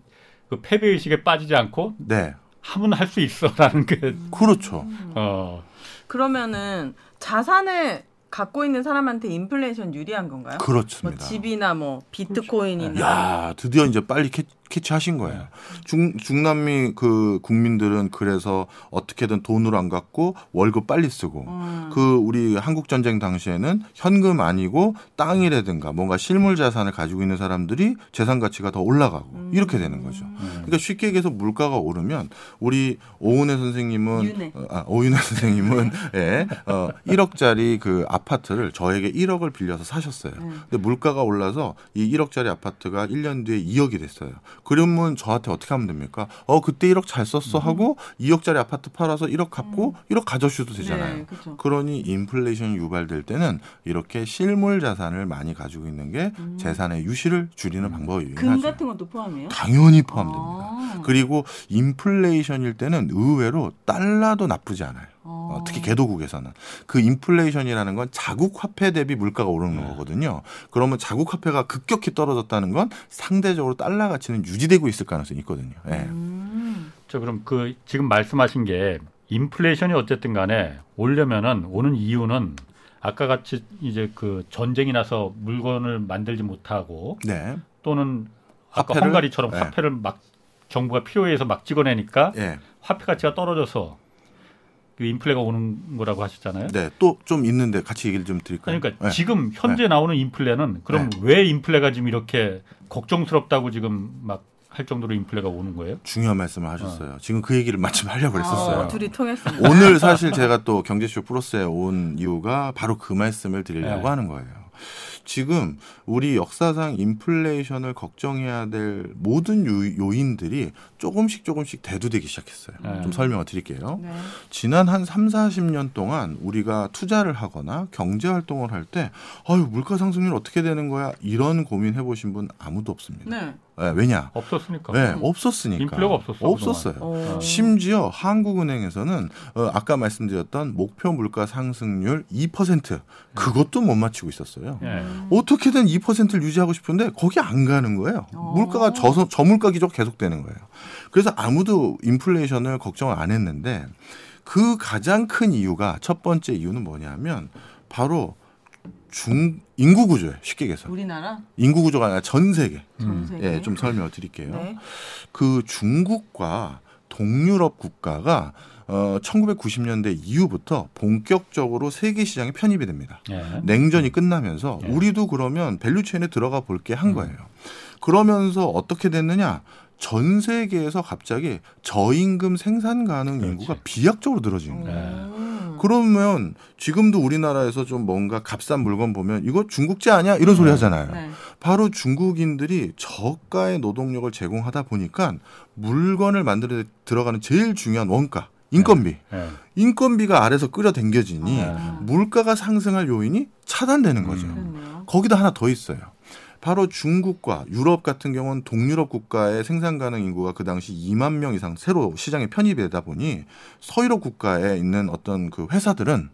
그 패배 의식에 빠지지 않고 네. 하면 할 수 있어라는 게 그렇죠. 어. 그러면은 자산을 갖고 있는 사람한테 인플레이션 유리한 건가요? 뭐 그렇습니다. 집이나 뭐 비트코인이나 야, 드디어 이제 빨리 캐, 캐치하신 거예요. 중, 중남미 그 국민들은 그래서 어떻게든 돈을 안 갖고 월급 빨리 쓰고 음. 그 우리 한국 전쟁 당시에는 현금 아니고 땅이라든가 뭔가 실물 자산을 가지고 있는 사람들이 재산 가치가 더 올라가고 이렇게 되는 거죠. 그러니까 쉽게 얘기해서 물가가 오르면 우리 오은혜 선생님은 윤혜. 어, 아, 오윤혜 선생님은 예, 어, 1억짜리 그 아파트를 저에게 1억을 빌려서 사셨어요. 음. 근데 물가가 올라서 이 1억짜리 아파트가 1년 뒤에 2억이 됐어요. 그러면 저한테 어떻게 하면 됩니까? 어, 그때 1억 잘 썼어 하고 2억짜리 아파트 팔아서 1억 갚고 1억 가져오셔도 되잖아요. 네. 그러니 인플레이션이 유발될 때는 이렇게 실물 자산을 많이 가지고 있는 게 재산의 유실을 줄이는 방법이 금 유일하죠. 같은 것도 포함해요? 당연히 포함됩니다. 아. 그리고 인플레이션일 때는 의외로 달러도 나쁘지 않아요. 어, 특히 개도국에서는 그 인플레이션이라는 건 자국 화폐 대비 물가가 오르는 네. 거거든요. 그러면 자국 화폐가 급격히 떨어졌다는 건 상대적으로 달러 가치는 유지되고 있을 가능성이 있거든요. 예. 음. 저 그럼 그 지금 말씀하신 게 인플레이션이 어쨌든 간에 오려면은 오는 이유는 아까 같이 이제 그 전쟁이 나서 물건을 만들지 못하고 네. 또는 아까 화폐를? 헝가리처럼 네. 화폐를 막 정부가 필요해서 막 찍어내니까 예. 화폐 가치가 떨어져서 그 인플레가 오는 거라고 하셨잖아요. 네. 또 좀 있는데 같이 얘기를 좀 드릴까요? 그러니까 네. 지금 현재 나오는 인플레는 그럼 왜 인플레가 지금 이렇게 걱정스럽다고 지금 막 할 정도로 인플레가 오는 거예요? 중요한 말씀을 하셨어요. 지금 그 얘기를 마침 하려고 했었어요. 어, 둘이 통했습니다. 오늘 사실 제가 또 경제쇼 플러스에 온 이유가 바로 그 말씀을 드리려고 네. 하는 거예요. 지금 우리 역사상 인플레이션을 걱정해야 될 모든 요, 요인들이 조금씩 조금씩 대두되기 시작했어요. 네. 좀 설명을 드릴게요. 네. 지난 한 3, 40년 동안 우리가 투자를 하거나 경제 활동을 할 때 아유, 물가 상승률 어떻게 되는 거야? 이런 고민 해 보신 분 아무도 없습니다. 네. 네, 왜냐? 없었으니까. 네, 없었으니까. 인플레가 없었어, 없었어요. 어. 심지어 한국은행에서는 어, 아까 말씀드렸던 목표 물가 상승률 2% 그것도 못 맞추고 있었어요. 예. 어떻게든 2%를 유지하고 싶은데 거기 안 가는 거예요. 어. 물가가 저서, 저물가 기조 계속되는 거예요. 그래서 아무도 인플레이션을 걱정을 안 했는데 그 가장 큰 이유가 첫 번째 이유는 뭐냐면 바로 중 인구 구조예요. 쉽게 얘기해서 우리나라 인구 구조가 아니라 전 세계. 전 음. 세계. 예, 좀 설명을 드릴게요. 네. 그 중국과 동유럽 국가가 어 1990년대 이후부터 본격적으로 세계 시장에 편입이 됩니다. 예. 냉전이 끝나면서 예. 우리도 그러면 밸류 체인에 들어가 볼게 음. 한 거예요. 그러면서 어떻게 됐느냐? 전 세계에서 갑자기 저임금 생산 가능 그렇지. 인구가 비약적으로 늘어난 거예요. 음. 그러면 지금도 우리나라에서 좀 뭔가 값싼 물건 보면 이거 중국제 아니야? 이런 소리 네. 하잖아요. 네. 바로 중국인들이 저가의 노동력을 제공하다 보니까 물건을 만들어 들어가는 제일 중요한 원가 인건비 예. 인건비가 아래서 끌어당겨지니 아. 물가가 상승할 요인이 차단되는 거죠. 음. 거기다 하나 더 있어요. 바로 중국과 유럽 같은 경우는 동유럽 국가의 생산 가능 인구가 그 당시 2만 명 이상 새로 시장에 편입이 되다 보니 서유럽 국가에 있는 어떤 그 회사들은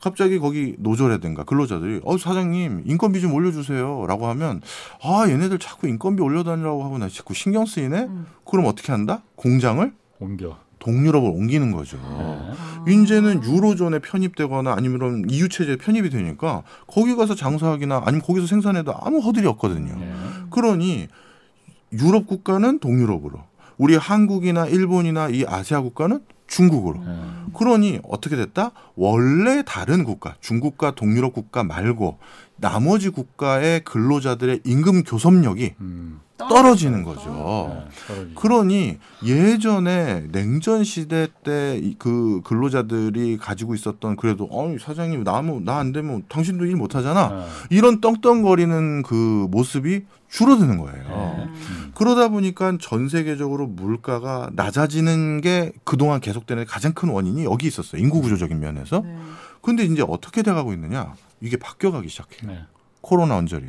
갑자기 거기 노조라든가 근로자들이 어 사장님 인건비 좀 올려주세요라고 하면 아 얘네들 자꾸 인건비 올려다니라고 하고 나. 자꾸 신경 쓰이네? 음. 그럼 어떻게 한다? 공장을? 옮겨. 동유럽으로 옮기는 거죠. 예. 이제는 유로존에 편입되거나 아니면 EU 체제에 편입이 되니까 거기 가서 장사하기나 아니면 거기서 생산해도 아무 허들이 없거든요. 예. 그러니 유럽 국가는 동유럽으로, 우리 한국이나 일본이나 이 아시아 국가는 중국으로. 예. 그러니 어떻게 됐다? 원래 다른 국가, 중국과 동유럽 국가 말고 나머지 국가의 근로자들의 임금 교섭력이 음. 떨어지는. 거죠. 예. 떨어지죠. 그러니 예전에 냉전 시대 때 그 근로자들이 가지고 있었던 그래도 어 사장님 나뭐 안 되면 당신도 일 못 하잖아. 예. 이런 떵떵거리는 그 모습이 줄어드는 거예요. 예. 음. 그러다 보니까 전 세계적으로 물가가 낮아지는 게 그동안 계속되는 가장 큰 원인이 여기 있었어요. 인구 구조적인 면에서. 네. 근데 이제 어떻게 돼가고 있느냐? 이게 바뀌어가기 시작해요. 네. 코로나 언저리.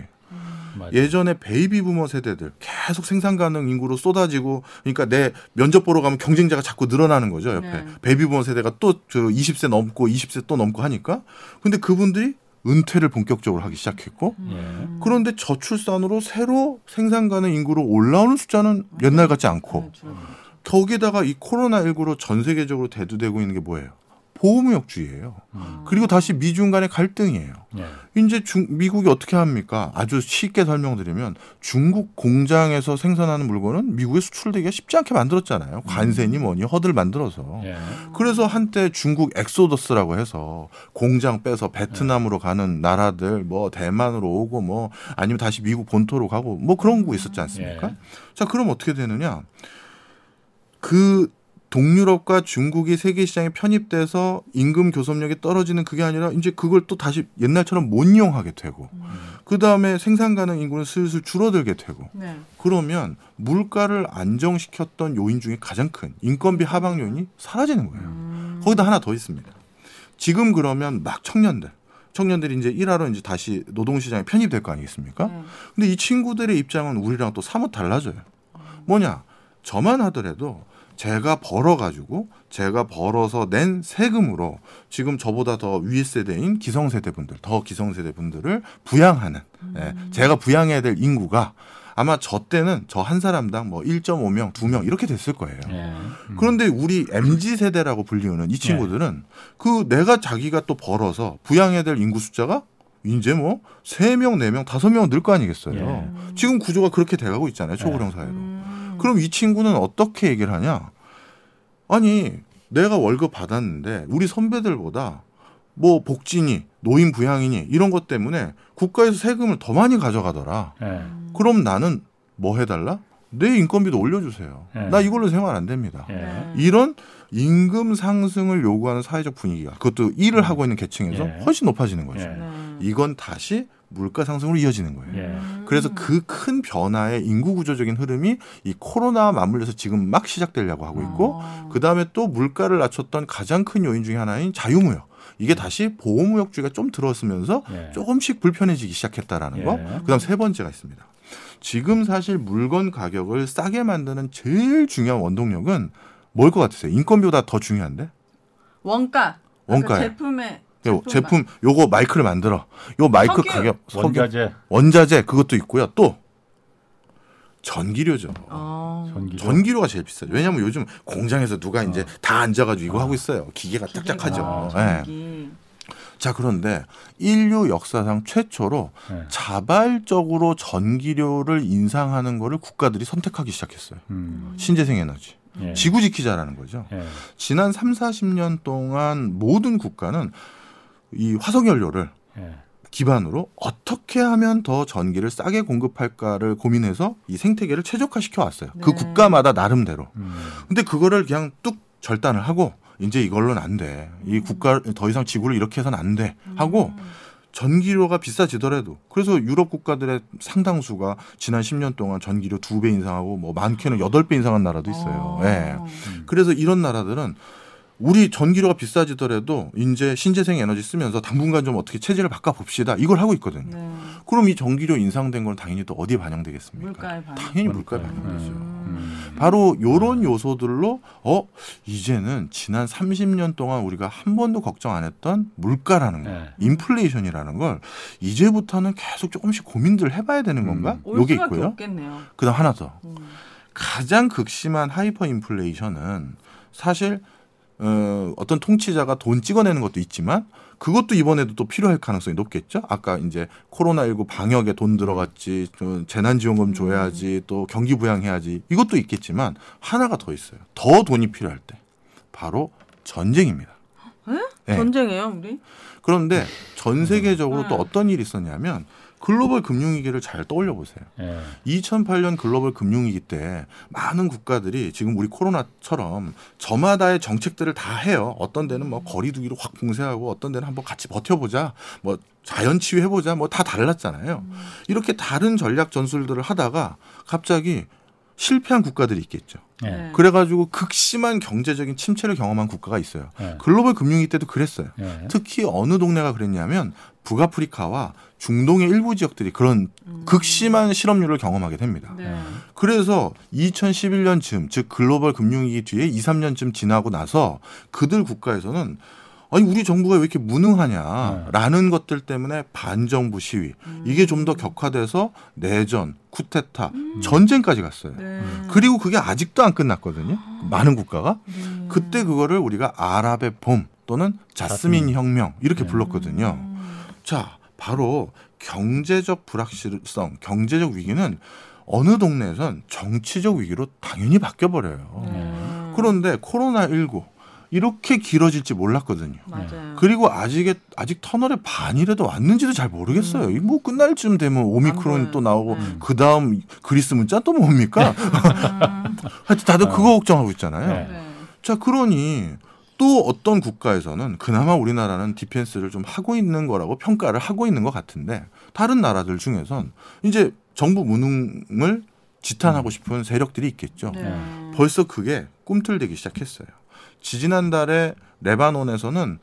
맞아요. 예전에 베이비 부머 세대들 계속 생산 가능 인구로 쏟아지고 그러니까 내 면접 보러 가면 경쟁자가 자꾸 늘어나는 거죠 옆에 네. 베이비 부머 세대가 또 저 20세 넘고 20세 또 넘고 하니까 근데 그분들이 은퇴를 본격적으로 하기 시작했고 예. 그런데 저출산으로 새로 생산 가능 인구로 올라오는 숫자는 옛날 같지 않고 네, 줄어들었죠. 거기다가 이 코로나 19로 전 세계적으로 대두되고 있는 게 뭐예요? 보호무역주의예요. 음. 그리고 다시 미중 간의 갈등이에요. 예. 이제 중, 미국이 어떻게 합니까? 아주 쉽게 설명드리면 중국 공장에서 생산하는 물건은 미국에 수출되기가 쉽지 않게 만들었잖아요. 관세니 뭐니 허들 만들어서. 예. 그래서 한때 중국 엑소더스라고 해서 공장 빼서 베트남으로 가는 나라들 뭐 대만으로 오고 뭐 아니면 다시 미국 본토로 가고 뭐 그런 거 있었지 않습니까? 예. 자, 그럼 어떻게 되느냐? 그 동유럽과 중국이 세계 시장에 편입돼서 임금 교섭력이 떨어지는 그게 아니라 이제 그걸 또 다시 옛날처럼 못 이용하게 되고 그 다음에 생산 가능 인구는 슬슬 줄어들게 되고 네. 그러면 물가를 안정시켰던 요인 중에 가장 큰 인건비 하방 요인이 사라지는 거예요. 음. 거기다 하나 더 있습니다. 지금 그러면 막 청년들 청년들이 이제 일하러 이제 다시 노동시장에 편입될 거 아니겠습니까? 네. 근데 이 친구들의 입장은 우리랑 또 사뭇 달라져요. 뭐냐? 저만 하더라도 제가 벌어가지고 제가 벌어서 낸 세금으로 지금 저보다 더위 세대인 기성세대 분들, 더 기성세대 분들을 부양하는, 예, 제가 부양해야 될 인구가 아마 저 때는 저 한 사람당 뭐 1.5명, 2명 이렇게 됐을 거예요. 예. 음. 그런데 우리 MZ 세대라고 불리우는 이 친구들은 그 내가 자기가 또 벌어서 부양해야 될 인구 숫자가 이제 뭐 3명, 4명, 5명 늘 거 아니겠어요. 예. 지금 구조가 그렇게 돼 가고 있잖아요. 초고령 사회로. 음. 그럼 이 친구는 어떻게 얘기를 하냐? 아니, 내가 월급 받았는데 우리 선배들보다 뭐 복지니 노인 부양이니 이런 것 때문에 국가에서 세금을 더 많이 가져가더라. 예. 그럼 나는 뭐 해달라? 내 인건비도 올려주세요. 예. 나 이걸로 생활 안 됩니다. 예. 네. 이런 임금 상승을 요구하는 사회적 분위기가 그것도 일을 하고 있는 계층에서 예. 훨씬 높아지는 거죠. 예. 네. 이건 다시 물가 상승으로 이어지는 거예요. 예. 그래서 그 큰 변화의 인구 구조적인 흐름이 이 코로나와 맞물려서 지금 막 시작되려고 하고 있고 어. 그 다음에 또 물가를 낮췄던 가장 큰 요인 중에 하나인 자유무역. 이게 다시 보호무역주의가 좀 들어서면서 예. 조금씩 불편해지기 시작했다라는 거. 예. 그다음 세 번째가 있습니다. 지금 사실 물건 가격을 싸게 만드는 제일 중요한 원동력은 뭘 것 같으세요? 인건비보다 더 중요한데? 원가. 원가예요. 그러니까 제품의 요 제품 요거 마이크를 만들어. 요 마이크 석유. 가격 석유, 원자재 원자재 그것도 있고요. 또 전기료죠. 어. 전기료. 전기료 가 제일 비싸죠. 왜냐하면 요즘 공장에서 누가 이제 다 앉아가지고 이거 하고 있어요. 기계가 짝짝하죠. 아, 예. 전기. 자 그런데 인류 역사상 최초로 네. 자발적으로 전기료를 인상하는 거를 국가들이 선택하기 시작했어요. 음. 신재생 에너지. 예. 지구 지키자라는 거죠. 예. 지난 3, 40년 동안 모든 국가는 이 화석 연료를 예. 기반으로 어떻게 하면 더 전기를 싸게 공급할까를 고민해서 이 생태계를 최적화시켜 왔어요. 그 네. 국가마다 나름대로. 음. 근데 그거를 그냥 뚝 절단을 하고 이제 이걸로는 안 돼. 이 국가 더 이상 지구를 이렇게 해서는 안 돼. 하고 전기료가 비싸지더라도 그래서 유럽 국가들의 상당수가 지난 10년 동안 전기료 두 배 인상하고 뭐 많게는 여덟 배 인상한 나라도 있어요. 어. 예. 그래서 이런 나라들은 우리 전기료가 비싸지더라도 이제 신재생 에너지 쓰면서 당분간 좀 어떻게 체제를 바꿔 봅시다. 이걸 하고 있거든요. 네. 그럼 이 전기료 인상된 건 당연히 또 어디에 반영되겠습니까? 물가에 반영. 당연히 물가에. 반영되죠. 음. 바로 요런 요소들로 어 이제는 지난 30년 동안 우리가 한 번도 걱정 안 했던 물가라는 거, 네. 인플레이션이라는 걸 이제부터는 계속 조금씩 고민들 해봐야 되는 건가? 올 요게 있고요. 없겠네요. 그다음 하나 더 음. 가장 극심한 하이퍼 인플레이션은 사실 어, 어떤 통치자가 돈 찍어내는 것도 있지만 그것도 이번에도 또 필요할 가능성이 높겠죠. 아까 이제 코로나19 방역에 돈 들어갔지, 또 재난지원금 줘야지, 또 경기 부양해야지 이것도 있겠지만 하나가 더 있어요. 더 돈이 필요할 때 바로 전쟁입니다. 네. 전쟁이에요, 우리? 그런데 전 세계적으로 음. 또 어떤 일이 있었냐면 글로벌 금융위기를 잘 떠올려 보세요. 예. 2008년 글로벌 금융위기 때 많은 국가들이 지금 우리 코로나처럼 저마다의 정책들을 다 해요. 어떤 데는 뭐 거리두기로 확 봉쇄하고 어떤 데는 한번 같이 버텨보자. 뭐 자연 치유해보자. 뭐 다 달랐잖아요. 이렇게 다른 전략 전술들을 하다가 갑자기 실패한 국가들이 있겠죠. 예. 네. 그래가지고 극심한 경제적인 침체를 경험한 국가가 있어요. 예. 글로벌 금융위기 때도 그랬어요. 예. 특히 어느 동네가 그랬냐면 북아프리카와 중동의 일부 지역들이 그런 극심한 실업률을 경험하게 됩니다. 네. 그래서 2011년 즈음 즉 글로벌 금융위기 뒤에 2, 3년쯤 지나고 나서 그들 국가에서는 아니 우리 정부가 왜 이렇게 무능하냐라는 것들 때문에 반정부 시위 이게 좀 더 격화돼서 내전, 쿠데타, 전쟁까지 갔어요. 네. 그리고 그게 아직도 안 끝났거든요. 많은 국가가 네. 그때 그거를 우리가 아랍의 봄 또는 자스민 혁명 이렇게 네. 불렀거든요. 자, 바로 경제적 불확실성, 경제적 위기는 어느 동네에선 정치적 위기로 당연히 바뀌어 버려요. 네. 그런데 코로나 19 이렇게 길어질지 몰랐거든요. 맞아요. 그리고 아직 아직 터널의 반이라도 왔는지도 잘 모르겠어요. 이뭐 끝날 쯤 되면 오미크론이 안 또. 나오고 네. 그 다음 그리스 문자 또 뭡니까? 음. 하여튼 다들 그거 걱정하고 있잖아요. 네. 네. 자, 그러니 또 어떤 국가에서는 그나마 우리나라는 디펜스를 좀 하고 있는 거라고 평가를 하고 있는 것 같은데 다른 나라들 중에선 이제 정부 무능을 지탄하고 싶은 세력들이 있겠죠. 네. 벌써 그게 꿈틀대기 시작했어요. 지지난달에 레바논에서는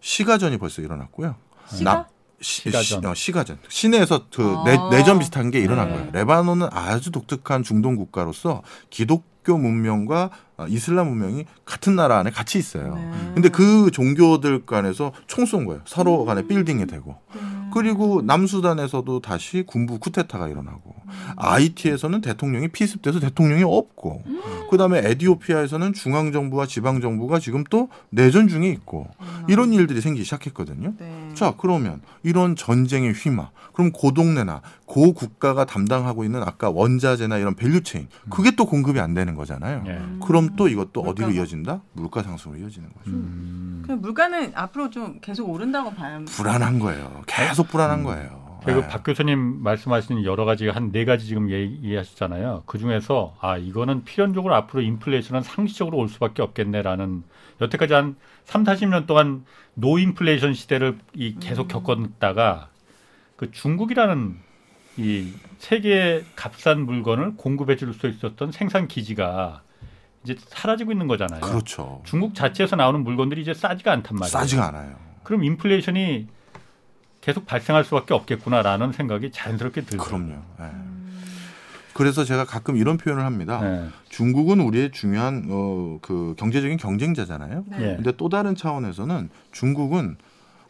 시가전이 벌써 일어났고요. 시가? 나- 시, 시가전. 시, 어, 시가전. 시내에서 그 아. 내, 내전 비슷한 게 일어난 네. 거예요. 레바논은 아주 독특한 중동 국가로서 기독교 문명과 어, 이슬람 문명이 같은 나라 안에 같이 있어요. 네. 근데 그 종교들 간에서 총 쏜 거예요. 서로 간에 음. 빌딩이 되고. 네. 그리고 남수단에서도 다시 군부 쿠데타가 일어나고 음. 아이티에서는 대통령이 피습돼서 대통령이 없고 음. 그다음에 에디오피아에서는 중앙 정부와 지방 정부가 지금 또 내전 중에 있고 이런 일들이 생기기 시작했거든요. 네. 자 그러면 이런 전쟁에 휘마 그럼 고 동네나 고 국가가 담당하고 있는 아까 원자재나 이런 밸류 체인 그게 또 공급이 안 되는 거잖아요. 예. 그럼 또 이것도 어디로 물가가. 이어진다? 물가 상승으로 이어지는 거죠. 음. 그 물가는 앞으로 좀 계속 오른다고 봐요. 불안한 거예요. 계속 불안한 거예요. 그리고 네. 박 교수님 말씀하시는 여러 가지 한 네 가지 지금 얘기하셨잖아요. 그 중에서 아 이거는 필연적으로 앞으로 인플레이션은 상시적으로 올 수밖에 없겠네라는 여태까지 한 3, 40년 동안 노인플레이션 시대를 이 계속 겪었다가 그 중국이라는 이 세계 값싼 물건을 공급해 줄 수 있었던 생산 기지가 이제 사라지고 있는 거잖아요. 그렇죠. 중국 자체에서 나오는 물건들이 이제 싸지가 않단 말이에요. 싸지가 않아요. 그럼 인플레이션이 계속 발생할 수밖에 없겠구나라는 생각이 자연스럽게 들죠. 그럼요. 예. 그래서 제가 가끔 이런 표현을 합니다. 네. 중국은 우리의 중요한 어, 그 경제적인 경쟁자잖아요. 네. 예. 근데 또 다른 차원에서는 중국은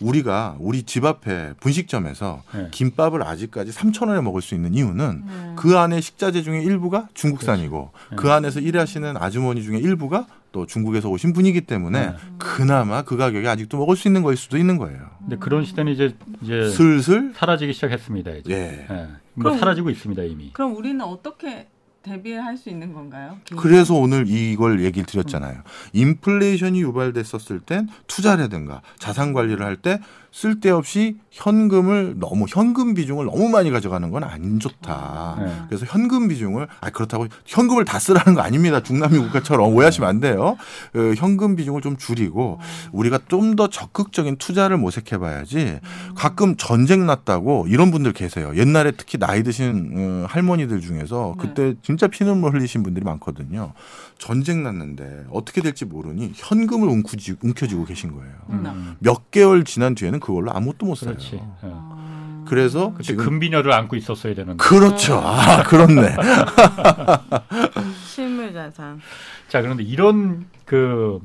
우리가 우리 집 앞에 분식점에서 네. 김밥을 아직까지 3천 원에 먹을 수 있는 이유는 네. 그 안에 식자재 중에 일부가 중국산이고 그렇죠. 그 안에서 일하시는 아주머니 중에 일부가 또 중국에서 오신 분이기 때문에 네. 그나마 그 가격에 아직도 먹을 수 있는 거일 수도 있는 거예요. 근데 그런 시대는 이제 이제 슬슬 사라지기 시작했습니다. 이제. 예. 예. 뭐 그럼- 사라지고 있습니다 이미. 그럼 우리는 어떻게 대비할 수 있는 건가요? 그래서 오늘 이걸 얘기를 드렸잖아요. 인플레이션이 유발됐었을 땐 투자라든가 자산 관리를 할때 쓸데없이 현금을 너무 현금 비중을 너무 많이 가져가는 건 안 좋다. 네. 그래서 현금 비중을 아 그렇다고 현금을 다 쓰라는 거 아닙니다. 중남미 국가처럼 오해하시면 안 돼요. 어, 현금 비중을 좀 줄이고 우리가 좀 더 적극적인 투자를 모색해 봐야지 가끔 전쟁 났다고 이런 분들 계세요. 옛날에 특히 나이 드신 어, 할머니들 중에서 네. 그때 진짜 피눈물 흘리신 분들이 많거든요. 전쟁 났는데 어떻게 될지 모르니 현금을 움켜쥐, 움켜쥐고 계신 거예요. 음. 몇 개월 지난 뒤에는 그걸로 아무것도 못 사요. 그렇지. 예. 아. 그래서 그때 지금 금비녀를 안고 있었어야 되는데. 그렇죠. 아, 그렇네. 실물 자산. 자 그런데 이런 그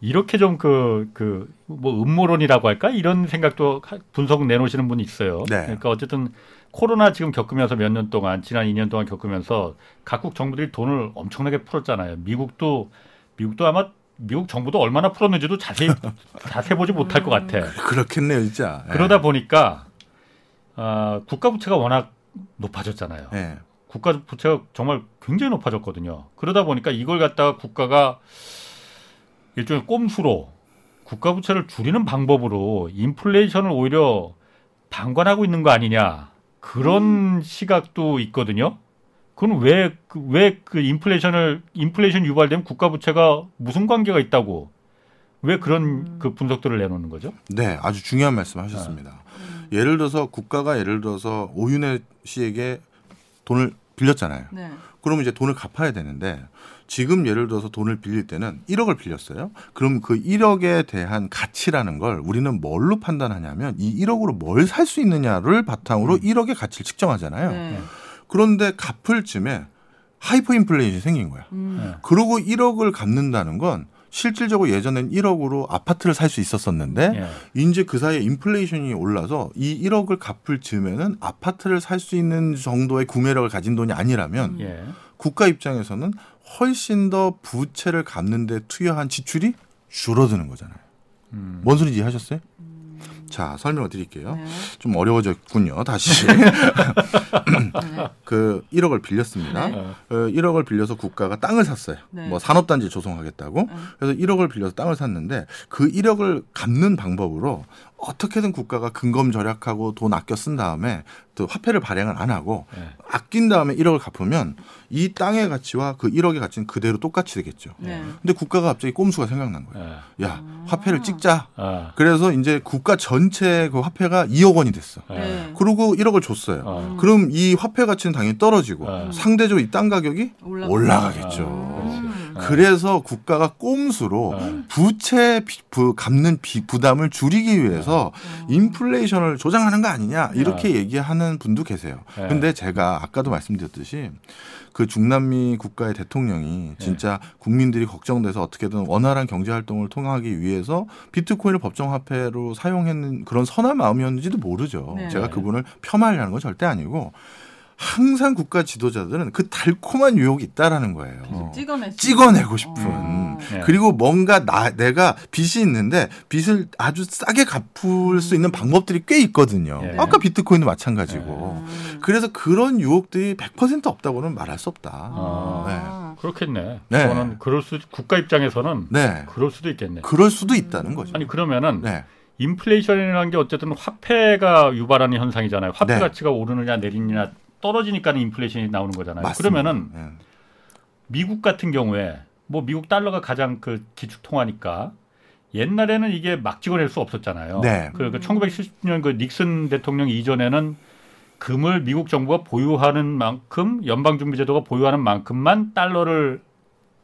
이렇게 좀 그 그 뭐 음모론이라고 할까 이런 생각도 하- 분석 내놓으시는 분이 있어요. 네. 그러니까 어쨌든 코로나 지금 겪으면서 몇 년 동안 지난 2년 동안 겪으면서 각국 정부들이 돈을 엄청나게 풀었잖아요. 미국도 미국도 아마 미국 정부도 얼마나 풀었는지도 자세히 자세히 보지 못할 것 같아. 그렇겠네요, 진짜. 예. 그러다 보니까 아, 국가 부채가 워낙 높아졌잖아요. 예. 국가 부채가 정말 굉장히 높아졌거든요. 그러다 보니까 이걸 갖다가 국가가 일종의 꼼수로 국가 부채를 줄이는 방법으로 인플레이션을 오히려 방관하고 있는 거 아니냐 그런 시각도 있거든요. 그건 왜 왜 그 인플레이션을 인플레이션 유발되면 국가 부채가 무슨 관계가 있다고 왜 그런 그 분석들을 내놓는 거죠? 네, 아주 중요한 말씀 하셨습니다. 예를 들어서 국가가 예를 들어서 오윤혜 씨에게 돈을 빌렸잖아요. 네. 그러면 이제 돈을 갚아야 되는데 지금 예를 들어서 돈을 빌릴 때는 1억을 빌렸어요. 그럼 그 1억에 대한 가치라는 걸 우리는 뭘로 판단하냐면 이 1억으로 뭘 살 수 있느냐를 바탕으로 1억의 가치를 측정하잖아요. 네. 그런데 갚을 쯤에 하이퍼 인플레이션이 생긴 거야. 음. 네. 그러고 1억을 갚는다는 건 실질적으로 예전엔 1억으로 아파트를 살 수 있었었는데 예. 이제 그 사이에 인플레이션이 올라서 이 1억을 갚을 즈음에는 아파트를 살 수 있는 정도의 구매력을 가진 돈이 아니라면 예. 국가 입장에서는 훨씬 더 부채를 갚는 데 투여한 지출이 줄어드는 거잖아요. 음. 뭔 소리인지 이해하셨어요? 자, 설명을 드릴게요. 네. 좀 어려워졌군요. 다시. 네. 그 1억을 빌렸습니다. 네. 어. 어, 1억을 빌려서 국가가 땅을 샀어요. 네. 뭐 산업단지 조성하겠다고. 네. 그래서 1억을 빌려서 땅을 샀는데 그 1억을 갚는 방법으로 어떻게든 국가가 근검 절약하고 돈 아껴 쓴 다음에 또 화폐를 발행을 안 하고 예. 아낀 다음에 1억을 갚으면 이 땅의 가치와 그 1억의 가치는 그대로 똑같이 되겠죠. 네. 근데 국가가 갑자기 꼼수가 생각난 거예요. 예. 야, 화폐를 찍자. 아. 그래서 이제 국가 전체 그 화폐가 2억 원이 됐어. 예. 네. 그리고 1억을 줬어요. 어. 그럼 이 화폐 가치는 당연히 떨어지고 어. 상대적으로 이 땅 가격이 올라가- 올라가겠죠. 음. 그래서 국가가 꼼수로 어. 부채 비- 부, 갚는 비- 부담을 줄이기 위해서 인플레이션을 조장하는 거 아니냐 이렇게 얘기하는 분도 계세요. 네. 근데 제가 아까도 말씀드렸듯이 그 중남미 국가의 대통령이 진짜 국민들이 걱정돼서 어떻게든 원활한 경제 활동을 통하기 위해서 비트코인을 법정 화폐로 사용했는 그런 선한 마음이었는지도 모르죠. 네. 제가 그분을 폄하하려는 건 절대 아니고 항상 국가 지도자들은 그 달콤한 유혹이 있다라는 거예요. 찍어내. 찍어내고 싶은. 어. 네. 그리고 뭔가 나 내가 빚이 있는데 빚을 아주 싸게 갚을 수 있는 방법들이 꽤 있거든요. 네. 아까 비트코인도 마찬가지고. 음. 그래서 그런 유혹들이 100% 없다고는 말할 수 없다. 아. 그렇겠네. 네. 저는 그럴 수 국가 입장에서는 네. 그럴 수도 있겠네. 그럴 수도 있다는 거죠. 아니 그러면은 네. 인플레이션이라는 게 어쨌든 화폐가 유발하는 현상이잖아요. 화폐 네. 가치가 오르느냐 내리느냐 떨어지니까 는 인플레이션이 나오는 거잖아요. 맞습니다. 그러면은 네. 미국 같은 경우에 뭐 미국 달러가 가장 그 기축 통화니까 옛날에는 이게 막 찍어낼 수 없었잖아요. 네. 그, 그 1970년 그 닉슨 대통령 이전에는 금을 미국 정부가 보유하는 만큼 연방준비제도가 보유하는 만큼만 달러를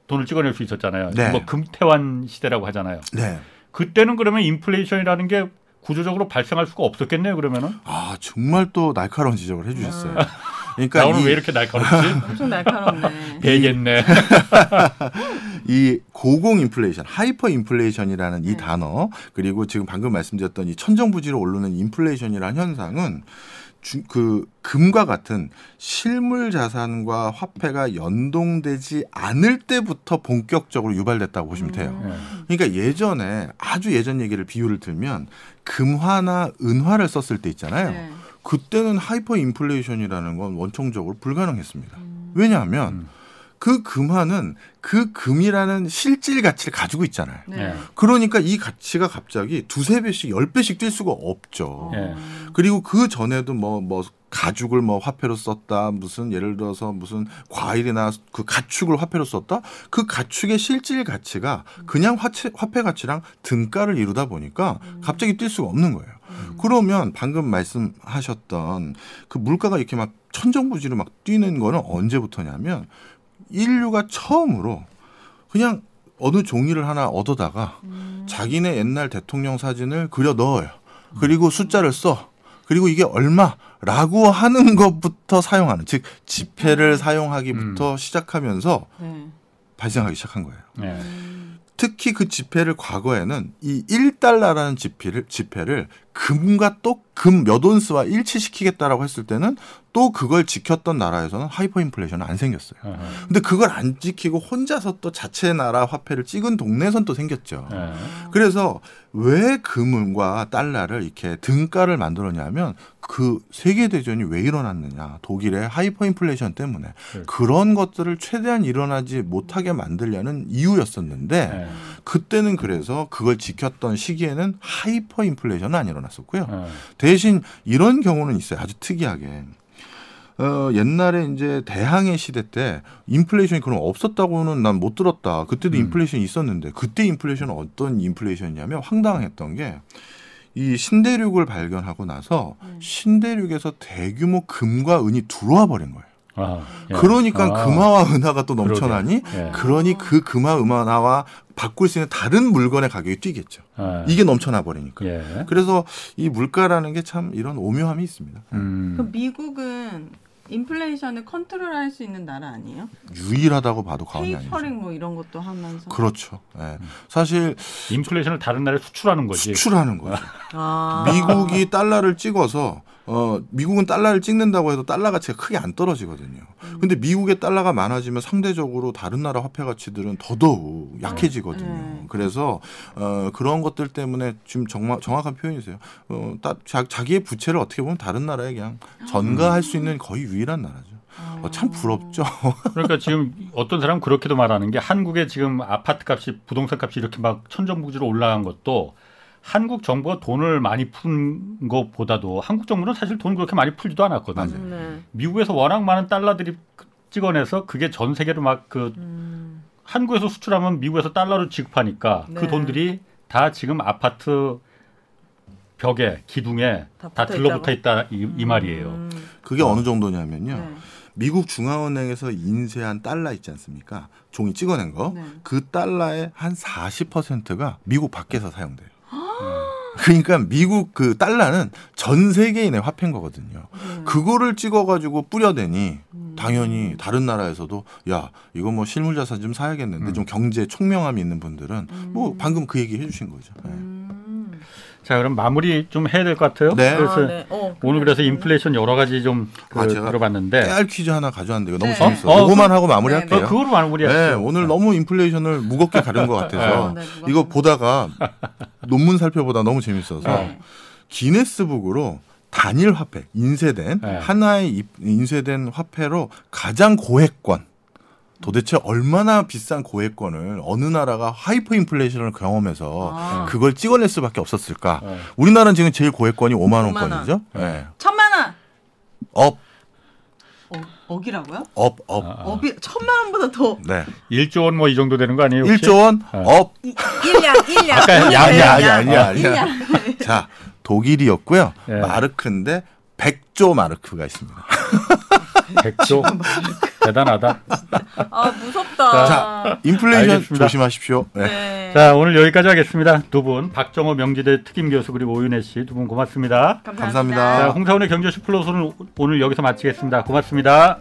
돈을 찍어낼 수 있었잖아요. 네. 뭐 금태환 시대라고 하잖아요. 네. 그때는 그러면 인플레이션이라는 게 구조적으로 발생할 수가 없었겠네요. 그러면은 아, 정말 또 날카로운 지적을 해 주셨어요. 그러니까 나 오늘 이, 왜 이렇게 날카롭지? 엄청 날카롭네. 되겠네. 이 고공 인플레이션, 하이퍼 인플레이션이라는 이 네. 단어 그리고 지금 방금 말씀드렸던 이 천정부지로 오르는 인플레이션이라는 현상은 주- 그 금과 같은 실물 자산과 화폐가 연동되지 않을 때부터 본격적으로 유발됐다고 보시면 돼요. 음. 예. 그러니까 예전에 아주 예전 얘기를 비유를 들면 금화나 은화를 썼을 때 있잖아요. 네. 그때는 하이퍼 인플레이션이라는 건 원천적으로 불가능했습니다. 음. 왜냐하면 음. 그 금화는 그 금이라는 실질 가치를 가지고 있잖아요. 네. 예. 그러니까 이 가치가 갑자기 두세 배씩, 열 배씩 뛸 수가 없죠. 예. 그리고 그 전에도 뭐, 뭐, 가죽을 뭐 화폐로 썼다, 무슨 예를 들어서 무슨 과일이나 그 가축을 화폐로 썼다? 그 가축의 실질 가치가 그냥 화채, 화폐 가치랑 등가를 이루다 보니까 갑자기 뛸 수가 없는 거예요. 그러면 방금 말씀하셨던 그 물가가 이렇게 막 천정부지로 막 뛰는 거는 언제부터냐면 인류가 처음으로 그냥 어느 종이를 하나 얻어다가 자기네 옛날 대통령 사진을 그려 넣어요. 그리고 숫자를 써. 그리고 이게 얼마라고 하는 것부터 사용하는 즉 지폐를 사용하기부터 시작하면서 네. 발생하기 시작한 거예요. 예. 특히 그 지폐를 과거에는 이 1달러라는 지폐를 지폐를 금과 또 금 몇 온스와 일치시키겠다라고 했을 때는 또 그걸 지켰던 나라에서는 하이퍼 인플레이션은 안 생겼어요. 어허. 근데 그걸 안 지키고 혼자서 또 자체 나라 화폐를 찍은 동네선 또 생겼죠. 예. 그래서 왜 금과 달러를 이렇게 등가를 만들었냐면 그 세계 대전이 왜 일어났느냐 독일의 하이퍼 인플레이션 때문에 그렇죠. 그런 것들을 최대한 일어나지 못하게 만들려는 이유였었는데 예. 그때는 그래서 그걸 지켰던 시기에는 하이퍼 인플레이션은 안 일어났었고요. 예. 대신 이런 경우는 있어요. 아주 특이하게. 어, 옛날에 이제 대항해 시대 때 인플레이션이 그럼 없었다고는 난 못 들었다. 그때도 음. 인플레이션이 있었는데 그때 인플레이션은 어떤 인플레이션이냐면 황당했던 게 이 신대륙을 발견하고 나서 신대륙에서 대규모 금과 은이 들어와 버린 거예요. 아, 예. 그러니까 아. 금화와 은화가 또 넘쳐나니 예. 그러니 그 금화 은화와 바꿀 수 있는 다른 물건의 가격이 뛰겠죠. 아, 이게 넘쳐나 버리니까. 예. 그래서 이 물가라는 게 참 이런 오묘함이 있습니다. 음. 그럼 미국은 인플레이션을 컨트롤할 수 있는 나라 아니에요? 유일하다고 봐도 과언이 아니죠. 테이퍼링 뭐 이런 것도 하면서. 그렇죠. 예. 사실 인플레이션을 다른 나라에 수출하는 거지. 수출하는 거죠. 아. 미국이 달러를 찍어서 어 미국은 달러를 찍는다고 해도 달러 가치가 크게 안 떨어지거든요. 근데 미국의 달러가 많아지면 상대적으로 다른 나라 화폐 가치들은 더더욱 약해지거든요. 네. 그래서 어 그런 것들 때문에 지금 정말 정확한 표현이세요. 어 따, 자, 자기의 부채를 어떻게 보면 다른 나라에 그냥 전가할 수 있는 거의 유일한 나라죠. 어, 참 부럽죠. 그러니까 지금 어떤 사람은 그렇게도 말하는 게 한국의 지금 아파트 값이 부동산 값이 이렇게 막 천정부지로 올라간 것도 한국 정부가 돈을 많이 푼 것보다도 한국 정부는 사실 돈 그렇게 많이 풀지도 않았거든요. 맞아요. 네. 미국에서 워낙 많은 달러들이 찍어내서 그게 전 세계로 막그 음. 한국에서 수출하면 미국에서 달러로 지급하니까 네. 그 돈들이 다 지금 아파트 벽에 기둥에 다다 붙어 들러붙어 있다 이, 이 말이에요. 음. 그게 어느 정도냐면요. 네. 미국 중앙은행에서 인쇄한 달러 있지 않습니까? 종이 찍어낸 거. 네. 그 달러의 한 40%가 미국 밖에서 사용돼요. 그러니까 미국 그 달러는 전 세계인의 화폐인 거거든요. 네. 그거를 찍어가지고 뿌려대니 음. 당연히 다른 나라에서도 야 이거 뭐 실물 자산 좀 사야겠는데 음. 좀 경제 총명함이 있는 분들은 뭐 방금 그 얘기 해주신 거죠. 네. 음. 자 그럼 마무리 좀 해야 될 것 같아요. 네. 그래서 아, 네. 어, 오늘 그래. 그래서 인플레이션 여러 가지 좀 그, 아, 들어봤는데 깨알 퀴즈 하나 가져왔는데 이거 너무 네. 재밌어요. 어, 이거만 그- 하고 마무리할게요. 네, 어, 그거로 마무리하시죠. 네, 오늘 너무 인플레이션을 무겁게 가른 것 같아서 어, 네, 이거 좀- 보다가 논문 살펴보다 너무 재밌어서 네. 기네스북으로 단일 화폐 인쇄된 네. 하나의 입- 인쇄된 화폐로 가장 고액권 도대체 얼마나 비싼 고액권을 어느 나라가 하이퍼 인플레이션을 경험해서 아. 그걸 찍어낼 수밖에 없었을까? 네. 우리나라는 지금 제일 고액권이 5만 5만 원권이죠. 네. 천만 원. 업, 어, 억이라고요? 업, 업. 아, 아. 업이 천만 원보다 더. 네. 1조 원 뭐 이 정도 되는 거 아니에요? 혹시? 1조 원, 네. 업. 이- 일량 일량. 아까 일량, 양, 아니야. 아니야, 아니야. 자, 독일이었고요. 네. 마르크인데 100조 마르크가 있습니다. 100조 대단하다. 아 무섭다. 자, 인플레이션 알겠습니다. 조심하십시오. 네. 네. 자 오늘 여기까지 하겠습니다. 두 분 박정호 명지대 특임 교수 그리고 오윤혜 씨 두 분 고맙습니다. 감사합니다. 자 홍사원의 경제쇼 플러스는 오늘 여기서 마치겠습니다. 고맙습니다.